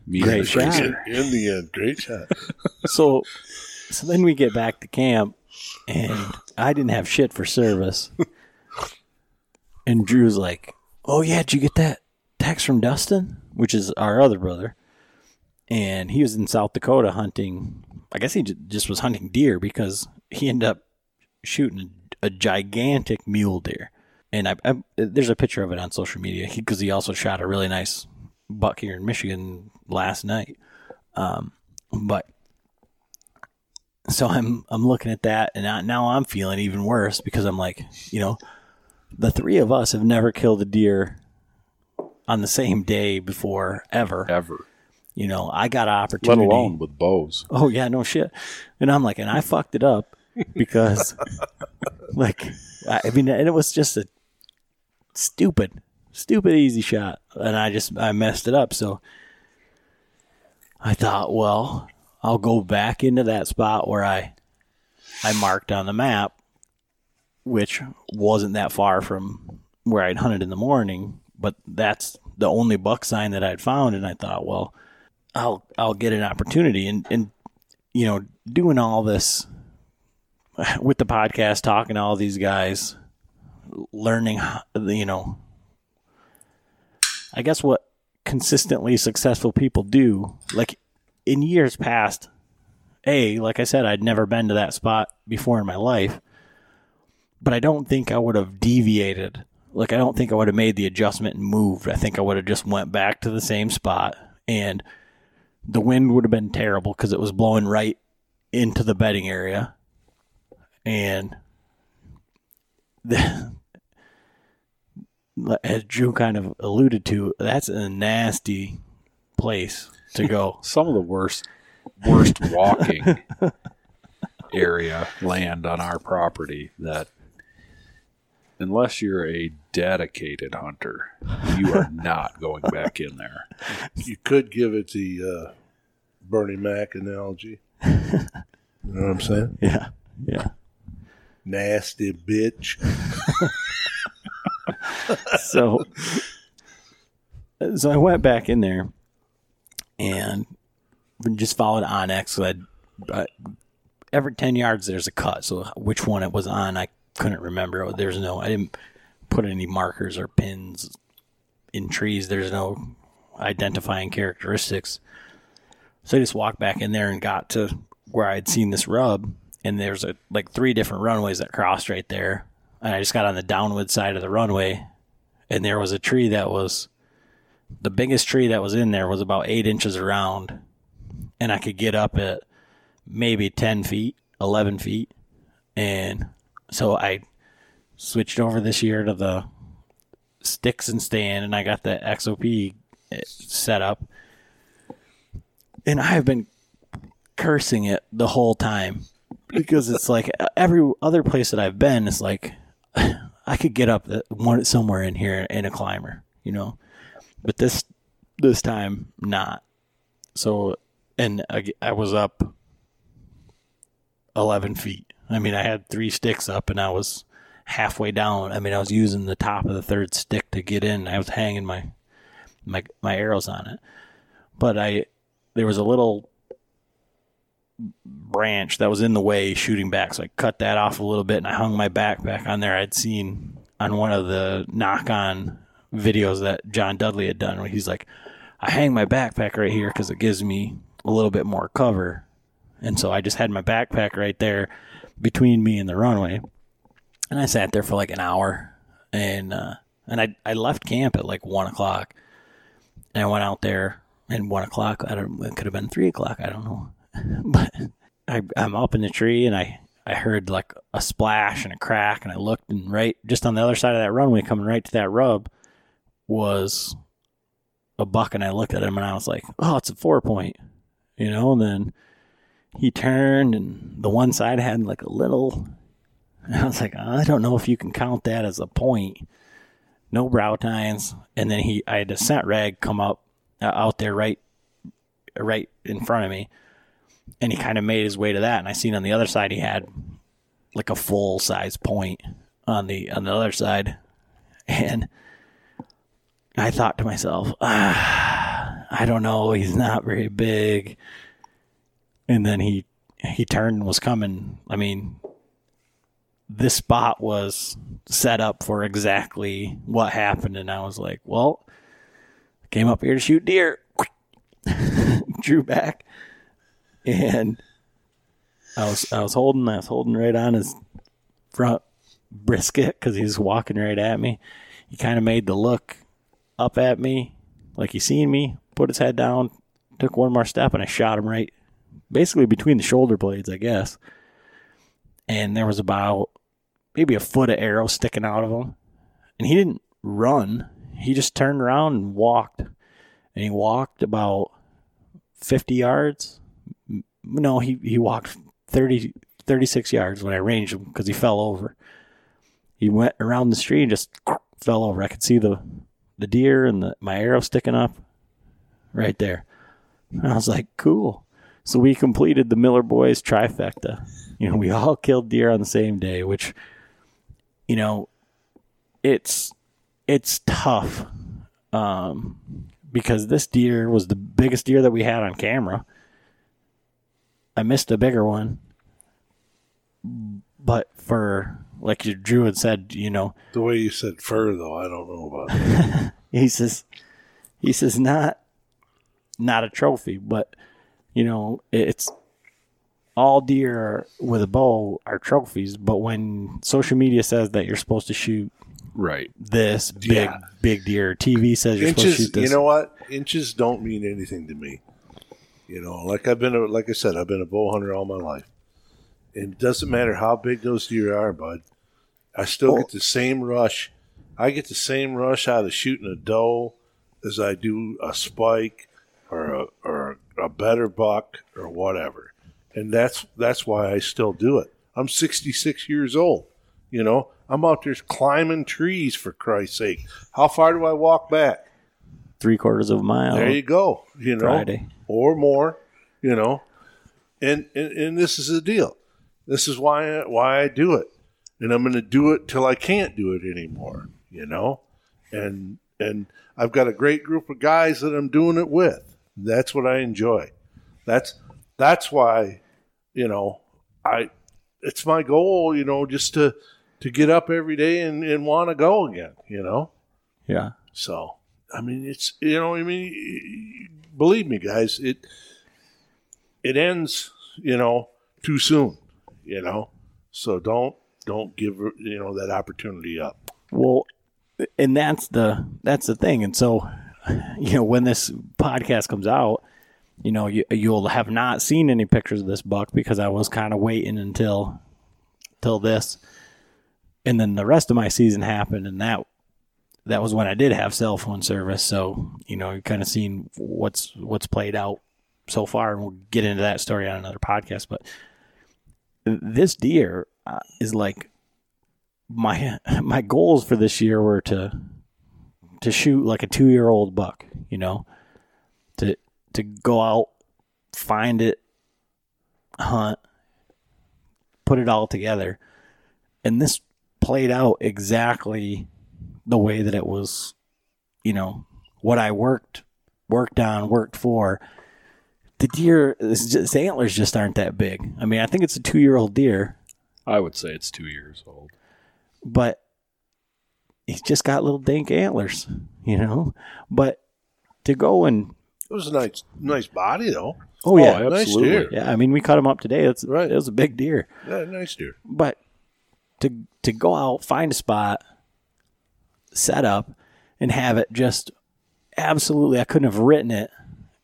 me Great shot. In, in the end, great shot. So, so then we get back to camp, and I didn't have shit for service. And Drew's like, "Oh yeah, did you get that text from Dustin, which is our other brother?" And he was in South Dakota hunting. I guess he just was hunting deer because he ended up shooting a, a gigantic mule deer. and I, I there's a picture of it on social media because he, also shot a really nice buck here in Michigan last night. Um, but so I'm I'm looking at that, and I, now I'm feeling even worse because I'm like, you know, the three of us have never killed a deer on the same day before ever. Ever. You know, I got an opportunity. Let alone with bows. Oh yeah, no shit. And I'm like, and I fucked it up because, like, I I mean, and it was just a stupid, stupid easy shot, and I just I messed it up. So I thought, well, I'll go back into that spot where I I marked on the map, which wasn't that far from where I'd hunted in the morning, but that's the only buck sign that I'd found, and I thought, well. I'll I'll get an opportunity and and you know doing all this with the podcast talking to all these guys learning you know I guess what consistently successful people do like in years past a like I said I'd never been to that spot before in my life but I don't think I would have deviated. Like I don't think I would have made the adjustment and moved. I think I would have just went back to the same spot and the wind would have been terrible because it was blowing right into the bedding area and the, as drew kind of alluded to that's a nasty place to go Some of the worst, worst walking area land on our property that, unless you're a dedicated hunter, you are not going back in there. You could give it the uh, Bernie Mac analogy. You know what I'm saying? yeah yeah Nasty bitch. so so I went back in there and just followed onX. So uh, every ten yards there's a cut. So which one it was on, I couldn't remember. There's no, I didn't put any markers or pins in trees. There's no identifying characteristics. So I just walked back in there and got to where I'd seen this rub, and there's a like three different runways that crossed right there. And I just got on the downward side of the runway, and there was a tree that was the biggest tree that was in there was about eight inches around, and I could get up at maybe ten feet, eleven feet, and so I switched over this year to the sticks and stand, and I got the XOP eh, set up, and I have been cursing it the whole time because it's like every other place that I've been, it's like I could get up one somewhere in here in a climber, you know, but this this time not. So, and I, I was up eleven feet. I mean, I had three sticks up, and I was halfway down. I mean, I was using the top of the third stick to get in. I was hanging my my my arrows on it, but I there was a little branch that was in the way shooting back. So I cut that off a little bit and I hung my backpack on there. I'd seen on one of the Nock On videos that John Dudley had done where he's like, I hang my backpack right here because it gives me a little bit more cover. And so I just had my backpack right there between me and the runway. And I sat there for like an hour and, uh, and I, I left camp at like one o'clock and I went out there and one o'clock. I don't, it could have been three o'clock. I don't know but I, I'm up in the tree and I, I heard like a splash and a crack and I looked and right just on the other side of that runway coming right to that rub was a buck and I looked at him and I was like, oh, it's a four point, you know, and then he turned and the one side had like a little, I was like, I don't know if you can count that as a point. No brow tines. And then he, I had a scent rag come up uh, out there right, right in front of me and he kind of made his way to that. And I seen on the other side he had like a full size point on the on the other side, and I thought to myself, ah, I don't know, he's not very big. And then he he turned and was coming. I mean, this spot was set up for exactly what happened, and I was like, well, came up here to shoot deer. Drew back and I was I was holding I was holding right on his front brisket because he was walking right at me. He kind of made the look up at me, like he seen me, put his head down, took one more step, and I shot him right, basically between the shoulder blades, I guess. And there was about maybe a foot of arrow sticking out of him. And he didn't run, he just turned around and walked. And he walked about 50 yards. No, he, he walked 30, 36 yards when I ranged him because he fell over. He went around the street and just fell over. I could see the, the deer and the, my arrow sticking up right there. And I was like, cool. So we completed the Miller Boys trifecta. You know, we all killed deer on the same day, which, you know, it's it's tough um, because this deer was the biggest deer that we had on camera. I missed a bigger one, but for like your Drew had said, you know, The way you said fur, though, I don't know about that. he says he says not not a trophy but you know it's all deer with a bow are trophies but when social media says that you're supposed to shoot Right. this big Yeah. big deer tv says you're supposed to inches, shoot this you know what? Inches don't mean anything to me. You know, like I've been, a, like I said, I've been a bow hunter all my life. And it doesn't matter how big those deer are, bud. I still Oh. get the same rush. I get the same rush out of shooting a doe as I do a spike or a, or a better buck or whatever. And that's that's why I still do it. I'm 66 years old. You know, I'm out there climbing trees for Christ's sake. How far do I walk back? three quarters of a mile There you go. You know, Friday. or more. You know, and, and and this is the deal. This is why I, why I do it, and I'm going to do it till I can't do it anymore. You know, and and I've got a great group of guys that I'm doing it with. That's what I enjoy. That's that's why, you know, I it's my goal. You know, just to to get up every day and, and want to go again. You know. yeah So, I mean, it's you know, I mean, believe me, guys, it it ends, you know, too soon, you know. So don't don't give you know that opportunity up. Well, and that's the that's the thing. And so, you know, when this podcast comes out, you know, you, you'll have not seen any pictures of this buck because I was kind of waiting until till this, and then the rest of my season happened, and that that was when I did have cell phone service. So you know, you kind of seen what's what's played out so far, and we'll get into that story on another podcast. But this deer uh, is like my my goals for this year were to to shoot like a two year old buck, you know, to to go out, find it, hunt, put it all together, and this played out exactly the way that it was, you know, what I worked worked on, worked for. The deer, it's just, its antlers just aren't that big. I mean, I think it's a two year old deer, I would say it's two years old. but he's just got little dank antlers, you know. But to go and It was a nice nice body though. oh yeah, Oh, nice absolutely. deer. yeah. I mean, we cut him up today. It's Right. It was a big deer, Yeah, nice deer. but to to go out, find a spot, set up, and have it just absolutely. I couldn't have written it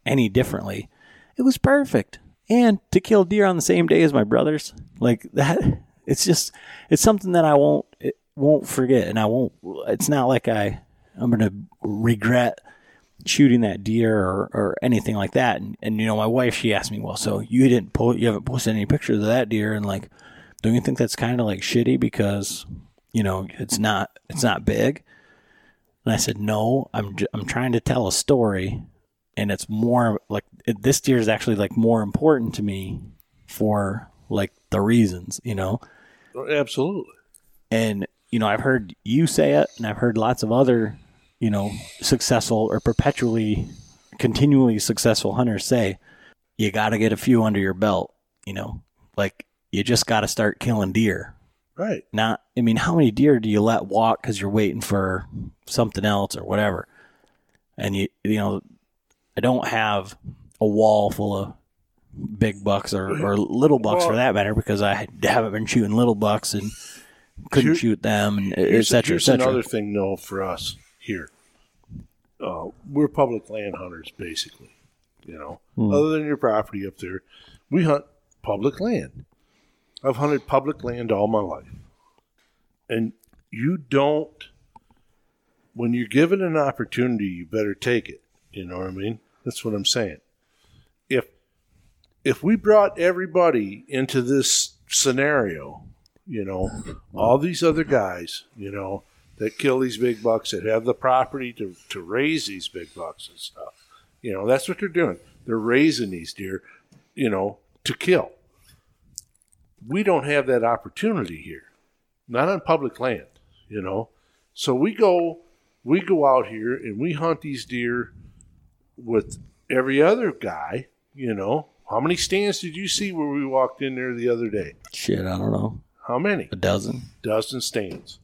any differently. It was perfect. And to kill deer on the same day as my brothers, like that, it's just it's something that I won't it won't forget, and I won't. It's not like I I'm gonna regret shooting that deer or, or anything like that. And, and you know, my wife she asked me, well, so you didn't post, you haven't posted any pictures of that deer, and like, don't you think that's kind of like shitty because you know it's not it's not big? And I said, no, I'm I'm trying to tell a story, and it's more like it, this deer is actually like more important to me for like the reasons, you know. Absolutely. And you know, I've heard you say it, and I've heard lots of other, you know, successful or perpetually, continually successful hunters say, you got to get a few under your belt. You know, like you just got to start killing deer. Right. Not, I mean, how many deer do you let walk because you're waiting for something else or whatever? And you, you know, I don't have a wall full of big bucks or, or little bucks for that matter because I haven't been shooting little bucks and couldn't Here- shoot them, and et Here's, cetera, et cetera. another thing, though, for us here. Uh, we're public land hunters, basically. You know, Hmm. other than your property up there, we hunt public land. I've hunted public land all my life, and you don't. When you're given an opportunity, you better take it. You know what I mean? That's what I'm saying. If if we brought everybody into this scenario, you know, all these other guys, you know, that kill these big bucks, that have the property to, to raise these big bucks and stuff. You know, that's what they're doing. They're raising these deer, you know, to kill. We don't have that opportunity here. Not on public land, you know. So we go we go out here and we hunt these deer with every other guy, you know. How many stands did you see where we walked in there the other day? Shit, I don't know, How many? a dozen. dozen stands.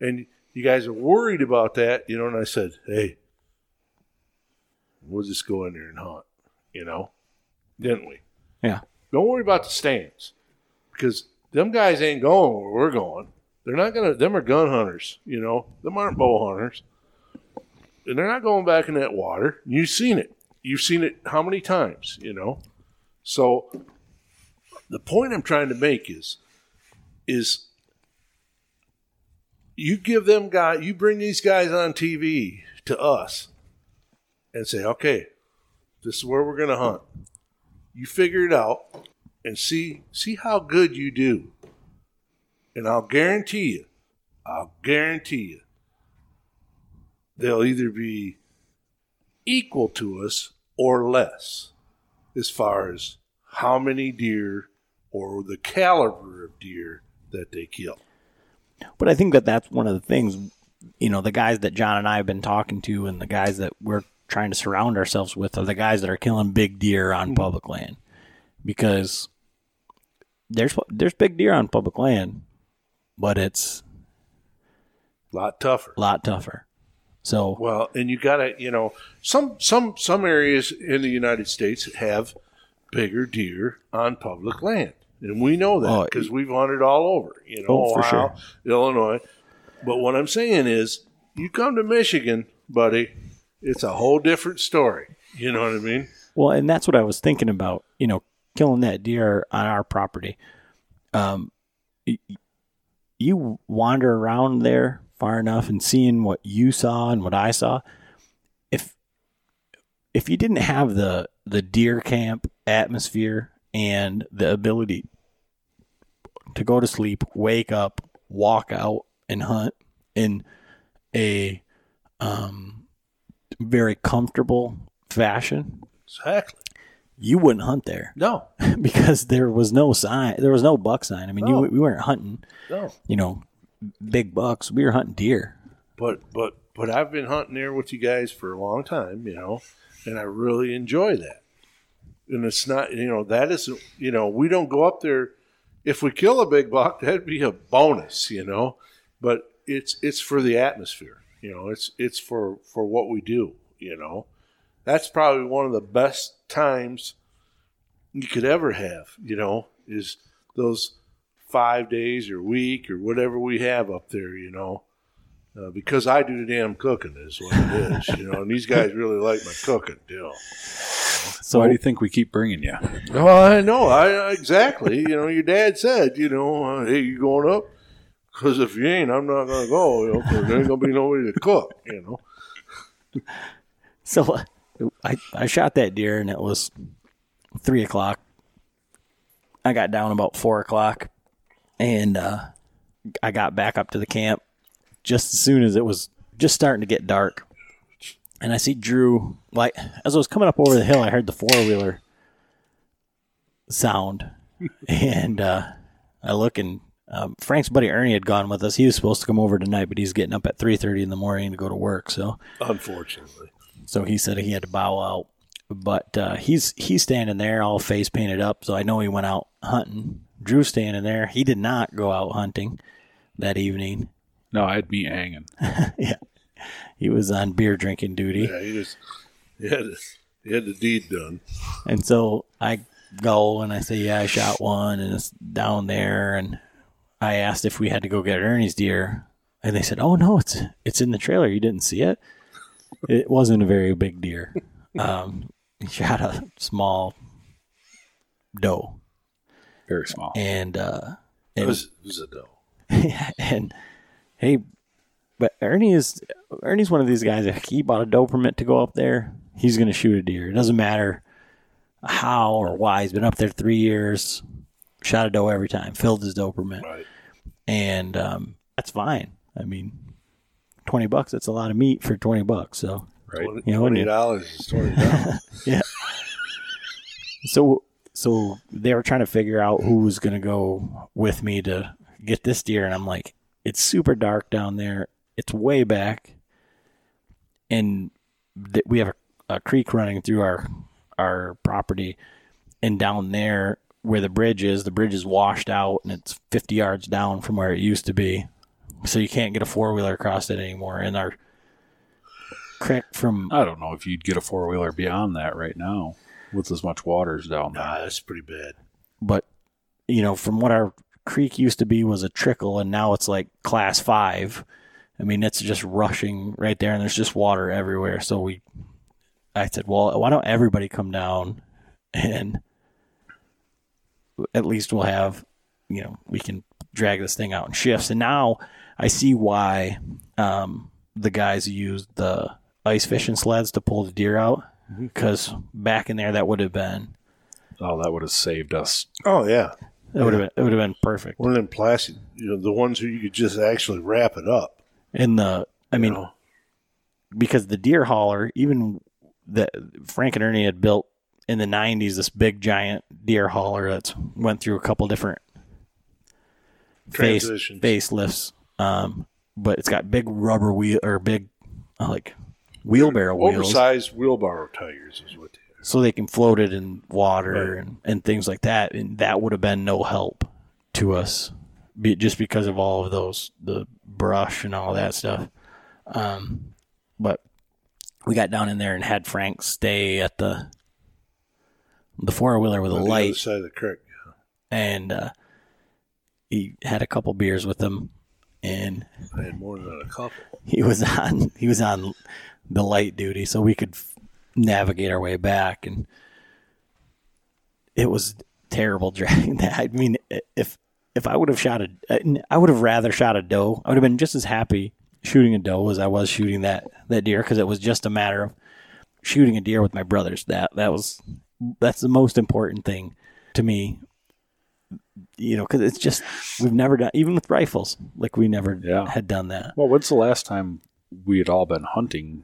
And you guys are worried about that, you know, and I said, hey, we'll just go in there and hunt, you know, didn't we? Yeah. Don't worry about the stands because them guys ain't going where we're going. They're not going to, them are gun hunters, you know, them aren't bow hunters. And they're not going back in that water. You've seen it. You've seen it how many times, you know? So the point I'm trying to make is, is you give them guy you bring these guys on TV to us and say, okay, this is where we're gonna hunt. You figure it out and see see how good you do. And I'll guarantee you, I'll guarantee you, they'll either be equal to us or less as far as how many deer or the caliber of deer that they kill. But I think that that's one of the things, you know, the guys that John and I have been talking to, and the guys that we're trying to surround ourselves with, are the guys that are killing big deer on mm-hmm. public land, because there's there's big deer on public land, but it's A lot tougher. a lot tougher. So Well, and you got to, you know, some some some areas in the United States have bigger deer on public land, and we know Oh, that because we've hunted all over, you know, Oh, for Ohio, Illinois. But what I'm saying is, you come to Michigan, buddy, it's a whole different story. You know what I mean? Well, and that's what I was thinking about. You know, killing that deer on our property. Um, you wander around there far enough and seeing what you saw and what I saw. If if you didn't have the the deer camp atmosphere and the ability to go to sleep, wake up, walk out and hunt in a um, very comfortable fashion, Exactly. you wouldn't hunt there No, because there was no sign. There was no buck sign. I mean, No. you, we weren't hunting, no. you know, big bucks. We were hunting deer. but but but I've been hunting there with you guys for a long time, you know, and I really enjoy that. And it's not, you know, that isn't, you know, we don't go up there. If we kill a big buck, that'd be a bonus, you know. But it's it's for the atmosphere, you know. It's it's for for what we do, you know. That's probably one of the best times you could ever have, you know, is those five days or week or whatever we have up there, you know uh, because I do the damn cooking is what it is, you know. And these guys really like my cooking, you know. So Why do you think we keep bringing you? Well, I know, I exactly. You know, your dad said, you know, uh, hey, you going up? Because if you ain't, I'm not gonna go. You know, 'cause there ain't gonna be nobody to cook. You know. So uh, I, I shot that deer and it was three o'clock. I got down about four o'clock and uh, I got back up to the camp just as soon as it was just starting to get dark. And I see Drew, like, as I was coming up over the hill, I heard the four wheeler sound. and uh, I look and um, Frank's buddy Ernie had gone with us. He was supposed to come over tonight, but he's getting up at 3.30 in the morning to go to work. So Unfortunately, so he said he had to bow out. But uh, he's he's standing there, all face painted up. So I know he went out hunting. Drew's standing there. He did not go out hunting that evening. No, I had meat hanging. yeah, he was on beer drinking duty. yeah, he just he had the, he had the deed done. And so I go and I say, yeah, I shot one, and it's down there, and I asked if we had to go get Ernie's deer, and they said, "Oh no, it's it's in the trailer. You didn't see it. It wasn't a very big deer. Um, he shot a small doe, Very small. and uh, It and, was, it was a doe. and hey, but Ernie is Ernie's one of these guys. If he bought a doe permit to go up there, he's going to shoot a deer. It doesn't matter how or why. He's been up there three years, shot a doe every time, filled his doe permit, Right. and um, that's fine. I mean, twenty bucks. That's a lot of meat for twenty bucks. So Right. You know, when twenty you- dollars is twenty dollars. yeah. So so they were trying to figure out who was going to go with me to get this deer, and I'm like, it's super dark down there. It's way back, and th- we have a, a creek running through our our property, and down there where the bridge is, the bridge is washed out, and it's 50 yards down from where it used to be. So you can't get a four wheeler across it anymore, and our creek from I don't know if you'd get a four wheeler beyond that right now with as much waters down there. nah, that's pretty bad. but you know, from what our creek used to be was a trickle, and now it's like class five. I mean, it's just rushing right there, and there's just water everywhere. So we, I said, well, why don't everybody come down, and at least we'll have, you know, we can drag this thing out in shifts. And now I see why um, the guys used the ice fishing sleds to pull the deer out, because back in there that would have been Oh, that would have saved us. Oh yeah, It would have been. It would have been perfect. one of them plastic. You know, the ones who you could just actually wrap it up. And the, I mean, you know? because the deer hauler, even that Frank and Ernie had built in the '90s, this big giant deer hauler that's went through a couple different face Transitions. facelifts. Um, but it's got big rubber wheel or big uh, like wheelbarrow wheels, oversized wheelbarrow tires is what they are. so they can float it in water Right. and, and things like that. And that would have been no help to us, be, just because of all of those the brush and all that stuff. Um, but we got down in there and had Frank stay at the the four wheeler with a On the other light, side of the creek. and uh, he had a couple beers with him, and I had more than a couple. he was on he was on the light duty, so we could f- navigate our way back, and it was terrible dragging that. I mean, if if I would have shot a, I would have rather shot a doe. I would have been just as happy shooting a doe as I was shooting that that deer because it was just a matter of shooting a deer with my brothers. That that was that's the most important thing to me. You know, because it's just we've never done even with rifles. Like we never Yeah. had done that. Well, when's the last time we had all been hunting?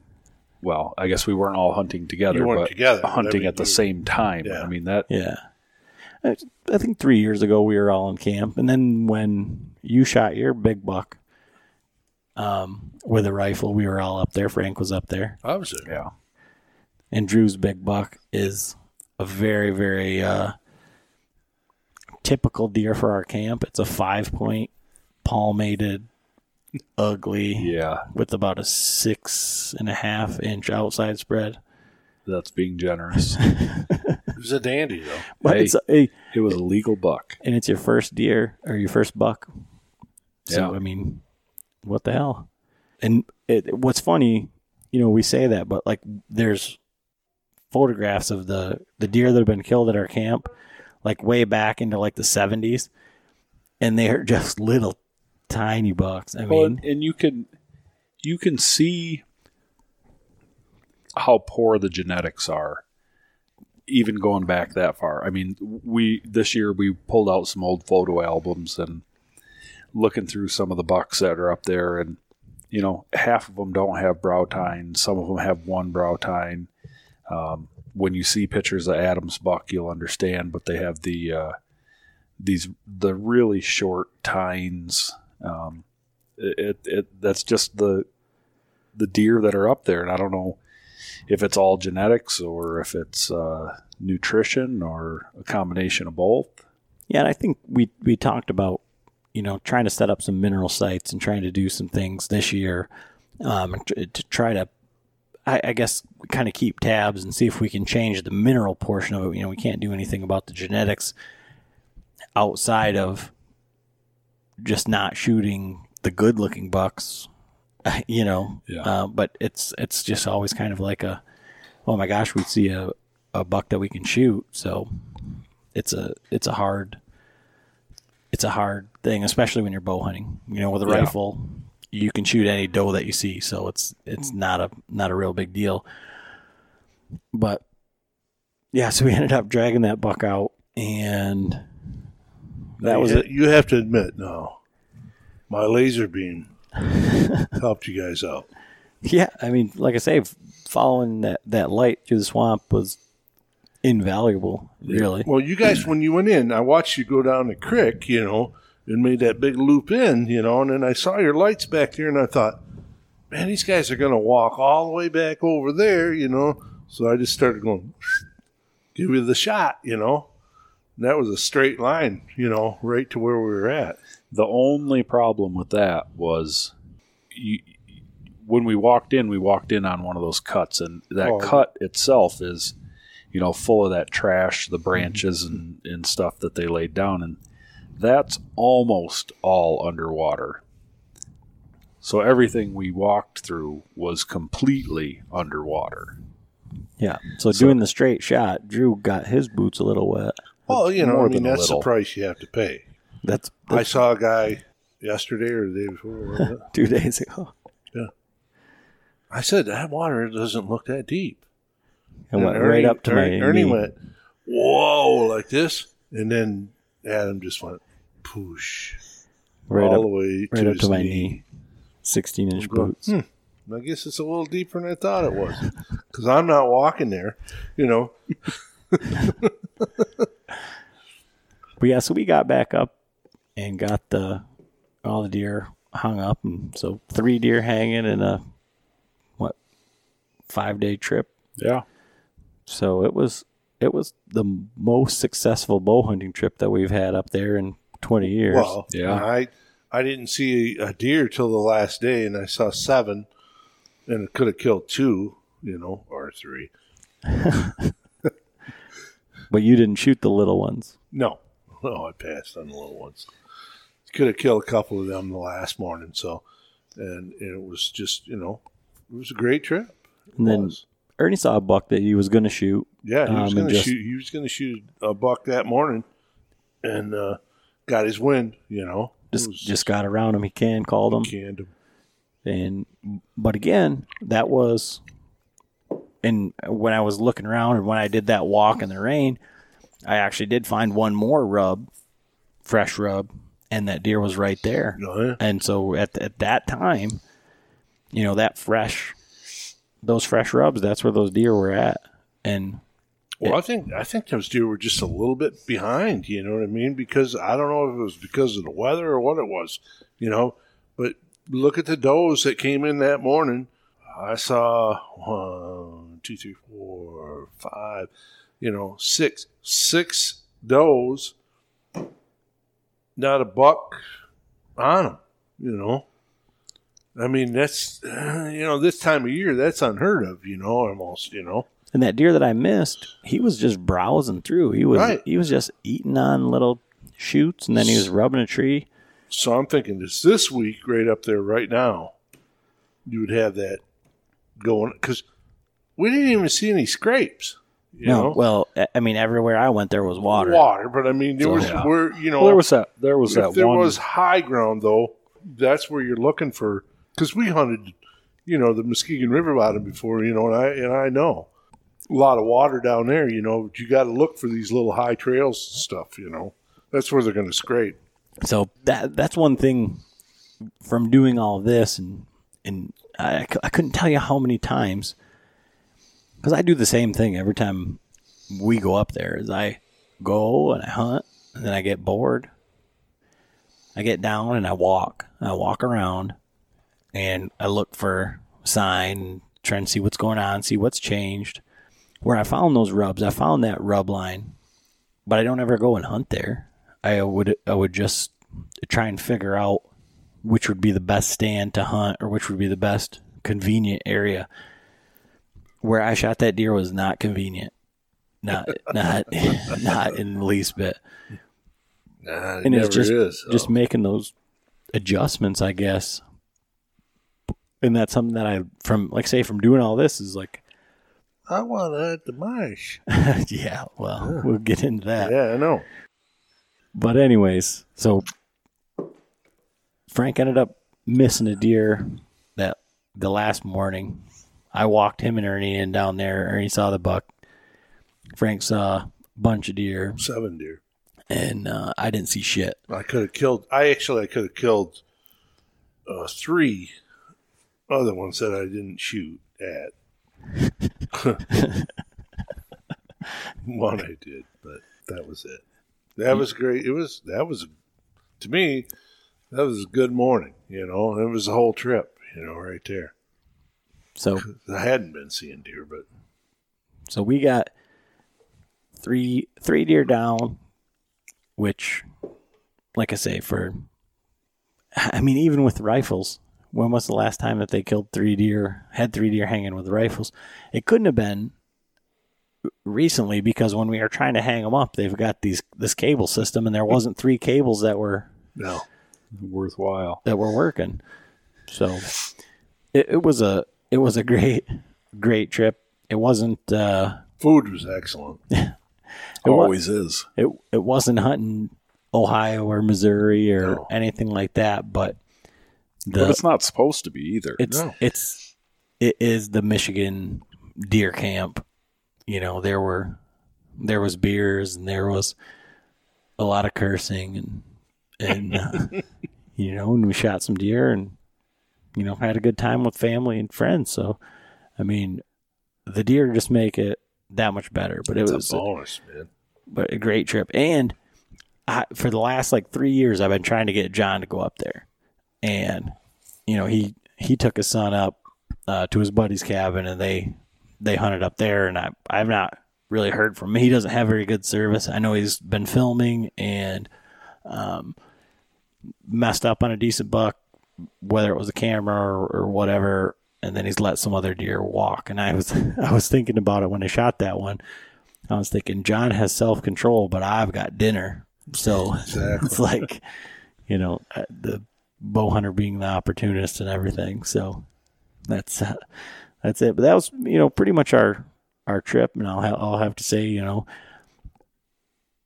Well, I guess we weren't all hunting together, You weren't but together, hunting at the you- same time. Yeah. I mean that. Yeah. I, I think three years ago we were all in camp, and then when you shot your big buck um, with a rifle, we were all up there. Frank was up there, I was there. Yeah. and Drew's big buck is a very, very uh, typical deer for our camp. It's a five point, palmated, ugly, Yeah, with about a six and a half inch outside spread. that's being generous. It was a dandy though. But Hey. it's a, it was a legal buck. and it's your first deer or your first buck. So Yeah. I mean, what the hell? And it, what's funny, you know, we say that, but like there's photographs of the the deer that have been killed at our camp, like way back into like the 70s, and they're just little tiny bucks. I Well, mean, and you can you can see how poor the genetics are even going back that far. I mean, we this year we pulled out some old photo albums and looking through some of the bucks that are up there and you know, half of them don't have brow tine, some of them have one brow tine. Um, when you see pictures of Adam's buck, you'll understand, but they have the uh, these the really short tines. Um, it, it, that's just the the deer that are up there, and I don't know if it's all genetics or if it's uh, nutrition or a combination of both. Yeah, and I think we we talked about you know trying to set up some mineral sites and trying to do some things this year um, to try to, I, I guess, kind of keep tabs and see if we can change the mineral portion of it. You know, we can't do anything about the genetics outside of just not shooting the good looking bucks, you know. Yeah. Uh, but it's it's just always kind of like a, oh my gosh, we see a, a buck that we can shoot. So it's a it's a hard it's a hard thing, especially when you're bow hunting. You know, with a Yeah. rifle, you can shoot any doe that you see, so it's it's not a not a real big deal. But yeah, so we ended up dragging that buck out, and that was you, it. You have to admit, no, my laser beam helped you guys out. Yeah, I mean, like I say, following that that light through the swamp was invaluable. Really, Well, you guys, when you went in, I watched you go down the creek, you know, and made that big loop in, you know, and then I saw your lights back there, and I thought, man, these guys are going to walk all the way back over there, you know. So I just started going, give you the shot, you know. And that was a straight line, you know, right to where we were at. The only problem with that was you, when we walked in, we walked in on one of those cuts, and that Oh. cut itself is, you know, full of that trash, the mhm. branches and, and stuff that they laid down, and that's almost all underwater. So everything we walked through was completely underwater. yeah. So, doing the straight shot, Drew got his boots a little wet. Well, you know, I mean, that's the price you have to pay. That's, I saw a guy yesterday or the day before. it? two days ago. Yeah, I said, that water doesn't look that deep. And went Ernie- right up to Ernie, my Ernie knee. went, whoa, like this. And then Adam just went, poosh, right all up, the way right to up to my knee. knee. Sixteen inch boots. hmm, I guess it's a little deeper than I thought it was. Because I'm not walking there, you know. But yeah, so we got back up and got the all the deer hung up, and so three deer hanging in a what five day trip. Yeah. So it was it was the most successful bow hunting trip that we've had up there in twenty years. Well, Yeah. I, I didn't see a deer till the last day, and I saw seven, and it could have killed two, you know, or three. but you didn't shoot the little ones. No, no, I passed on the little ones. Could have killed a couple of them the last morning. So, and, it was just you know, it was a great trip. It And then was. Ernie saw a buck that he was going to shoot. yeah, he um, was and going to shoot. He was going to shoot a buck that morning, and uh, got his wind. You know, Just just got around him. He can called him. canned him. and but again that was and when i was looking around and when i did that walk in the rain i actually did find one more rub fresh rub and that deer was right there Oh, yeah. and so at, at that time you know that fresh those fresh rubs that's where those deer were at and Well, I think I think those deer were just a little bit behind. You know what I mean? Because I don't know if it was because of the weather or what it was. You know, but look at the does that came in that morning. I saw one, two, three, four, five. You know, six, six does. Not a buck on them. You know. I mean, that's you know this time of year that's unheard of. You know, almost. You know. and that deer that i missed he was just browsing through he was Right. he was just eating on little shoots and then he was rubbing a tree So I'm thinking this this week, right up there, right now, you would have that going because we didn't even see any scrapes. You no, know, well, I- I mean, everywhere I went, there was water. water, but I mean, there So, was yeah. where you know Well, there was that. There was if that there one. was high ground though, that's where you're looking for because we hunted, you know, the Muskegon River bottom before, you know, and I and I know a lot of water down there, you know, but you got to look for these little high trails and stuff, you know. That's where they're going to scrape. So that that's one thing from doing all of this, and and I, I couldn't tell you how many times because I do the same thing every time we go up there. Is I go and I hunt, and then I get bored. I get down and I walk. I walk around, and I look for sign, try and see what's going on, see what's changed. Where I found those rubs, I found that rub line, but I don't ever go and hunt there. I would I would just try and figure out which would be the best stand to hunt or which would be the best convenient area. Where I shot that deer was not convenient. Not not not in the least bit. Nah, it And it's just is. just making those adjustments, I guess. And that's something that I from like say from doing all this is like I want to add the mash. yeah, well, we'll get into that. Yeah, I know. But anyways, so Frank ended up missing a deer that the last morning. I walked him and Ernie in down there. Ernie saw the buck. Frank saw a bunch of deer, Seven deer. and uh, I didn't see shit. I could have killed. I actually I could have killed uh, three other ones that I didn't shoot at. One I did, but that was it. That was great. It was that was to me that was a good morning. You know, it was the whole trip. You know, right there. So I hadn't been seeing deer, but So we got three three deer down, which, like I say, for I mean, even with rifles, when was the last time that they killed three deer? Had three deer hanging with rifles? It couldn't have been recently because when we were trying to hang them up, they've got these this cable system, and there wasn't three cables that were no. Worthwhile. that were working. So it, it was a it was a great great trip. It wasn't. uh Food was excellent. It wa- Always is. it it wasn't hunting Ohio or Missouri or No. anything like that, but the but it's not supposed to be either. it's No. it's it is the Michigan deer camp. You know, there were there was beers and there was a lot of cursing and and uh, you know, and we shot some deer and you know had a good time with family and friends. So, I mean, the deer just make it that much better. But it It's was a bonus, man. but a great trip. And I, for the last like three years, I've been trying to get John to go up there, and you know he he took his son up uh, to his buddy's cabin, and they they hunted up there, and I I've not really heard from him. He doesn't have very good service. I know he's been filming and um, messed up on a decent buck, whether it was a camera or, or whatever. And then he's let some other deer walk. And I was I was thinking about it when I shot that one. I was thinking John has self control, but I've got dinner. So Exactly. it's like, you know, uh, the bow hunter being the opportunist and everything. So that's uh, that's it. But that was you know pretty much our our trip, and I'll ha- I'll have to say you know,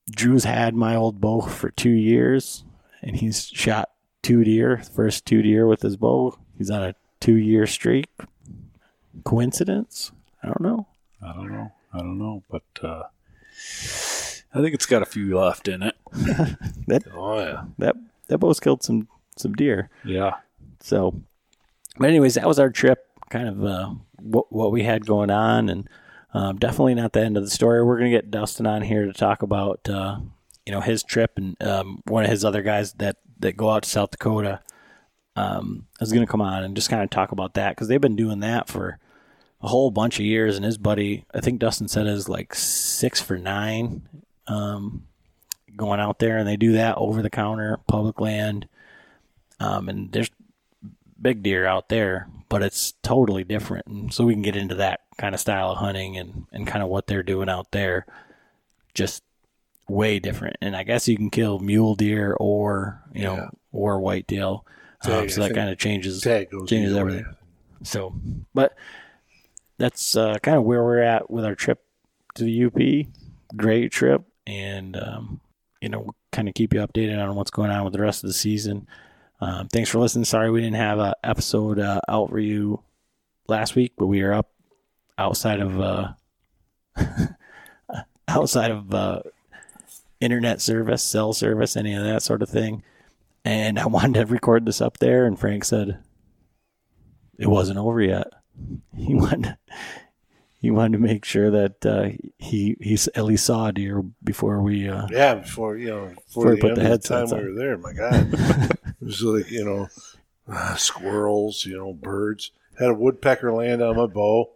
Drew's had my old bow for two years, and he's shot two deer, first two deer with his bow. He's on a two year streak. Coincidence? I don't know. I don't know. I don't know, but uh, I think it's got a few left in it. That Oh yeah. that that bow's killed some some deer. Yeah. So, but anyways, that was our trip. Kind of uh, what what we had going on, and um, definitely not the end of the story. We're gonna get Dustin on here to talk about uh, you know his trip and um, one of his other guys that that go out to South Dakota. Um, is gonna come on and just kind of talk about that because they've been doing that for a whole bunch of years. And his buddy, I think Dustin said, is like six for nine. Um, going out there and they do that over the counter, public land. Um, and there's big deer out there, but it's totally different. And so we can get into that kind of style of hunting and, and kind of what they're doing out there. Just way different. And I guess you can kill mule deer or, you know, Yeah. or whitetail. Um, Tag, so I that kind of changes changes either way. everything. So, but that's uh, kind of where we're at with our trip to the UP. Great trip, and um, you know, kind of keep you updated on what's going on with the rest of the season. Um, thanks for listening. Sorry we didn't have a episode uh, out for you last week, but we are up outside of uh, outside of uh, internet service, cell service, any of that sort of thing. And I wanted to record this up there, and Frank said it wasn't over yet. He wanted he wanted to make sure that uh, he he at least saw a deer before we. Uh, Yeah, before you know, Before before we the put end the the time headsets we on. were there. My God, it was like you know, uh, squirrels, you know, birds. Had a woodpecker land on my bow.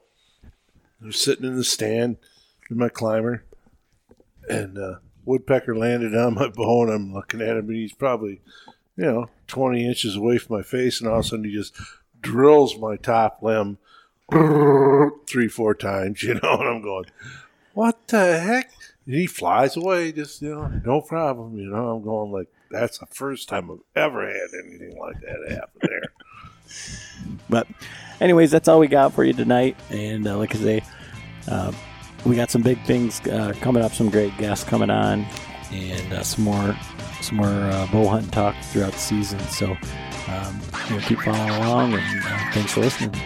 I was sitting in the stand with my climber, and uh, woodpecker landed on my bone. I'm looking at him, and he's probably, you know, 20 inches away from my face, and all of a sudden he just drills my top limb three, four times, you know, and I'm going, what the heck? And he flies away, just, you know, no problem, you know. I'm going like, That's the first time I've ever had anything like that happen there. But, anyways, that's all we got for you tonight. And uh, like I say, uh, we got some big things uh, coming up. Some great guests coming on, and uh, some more some more uh, bow hunting talk throughout the season. So, um, you know, keep following along, and uh, thanks for listening.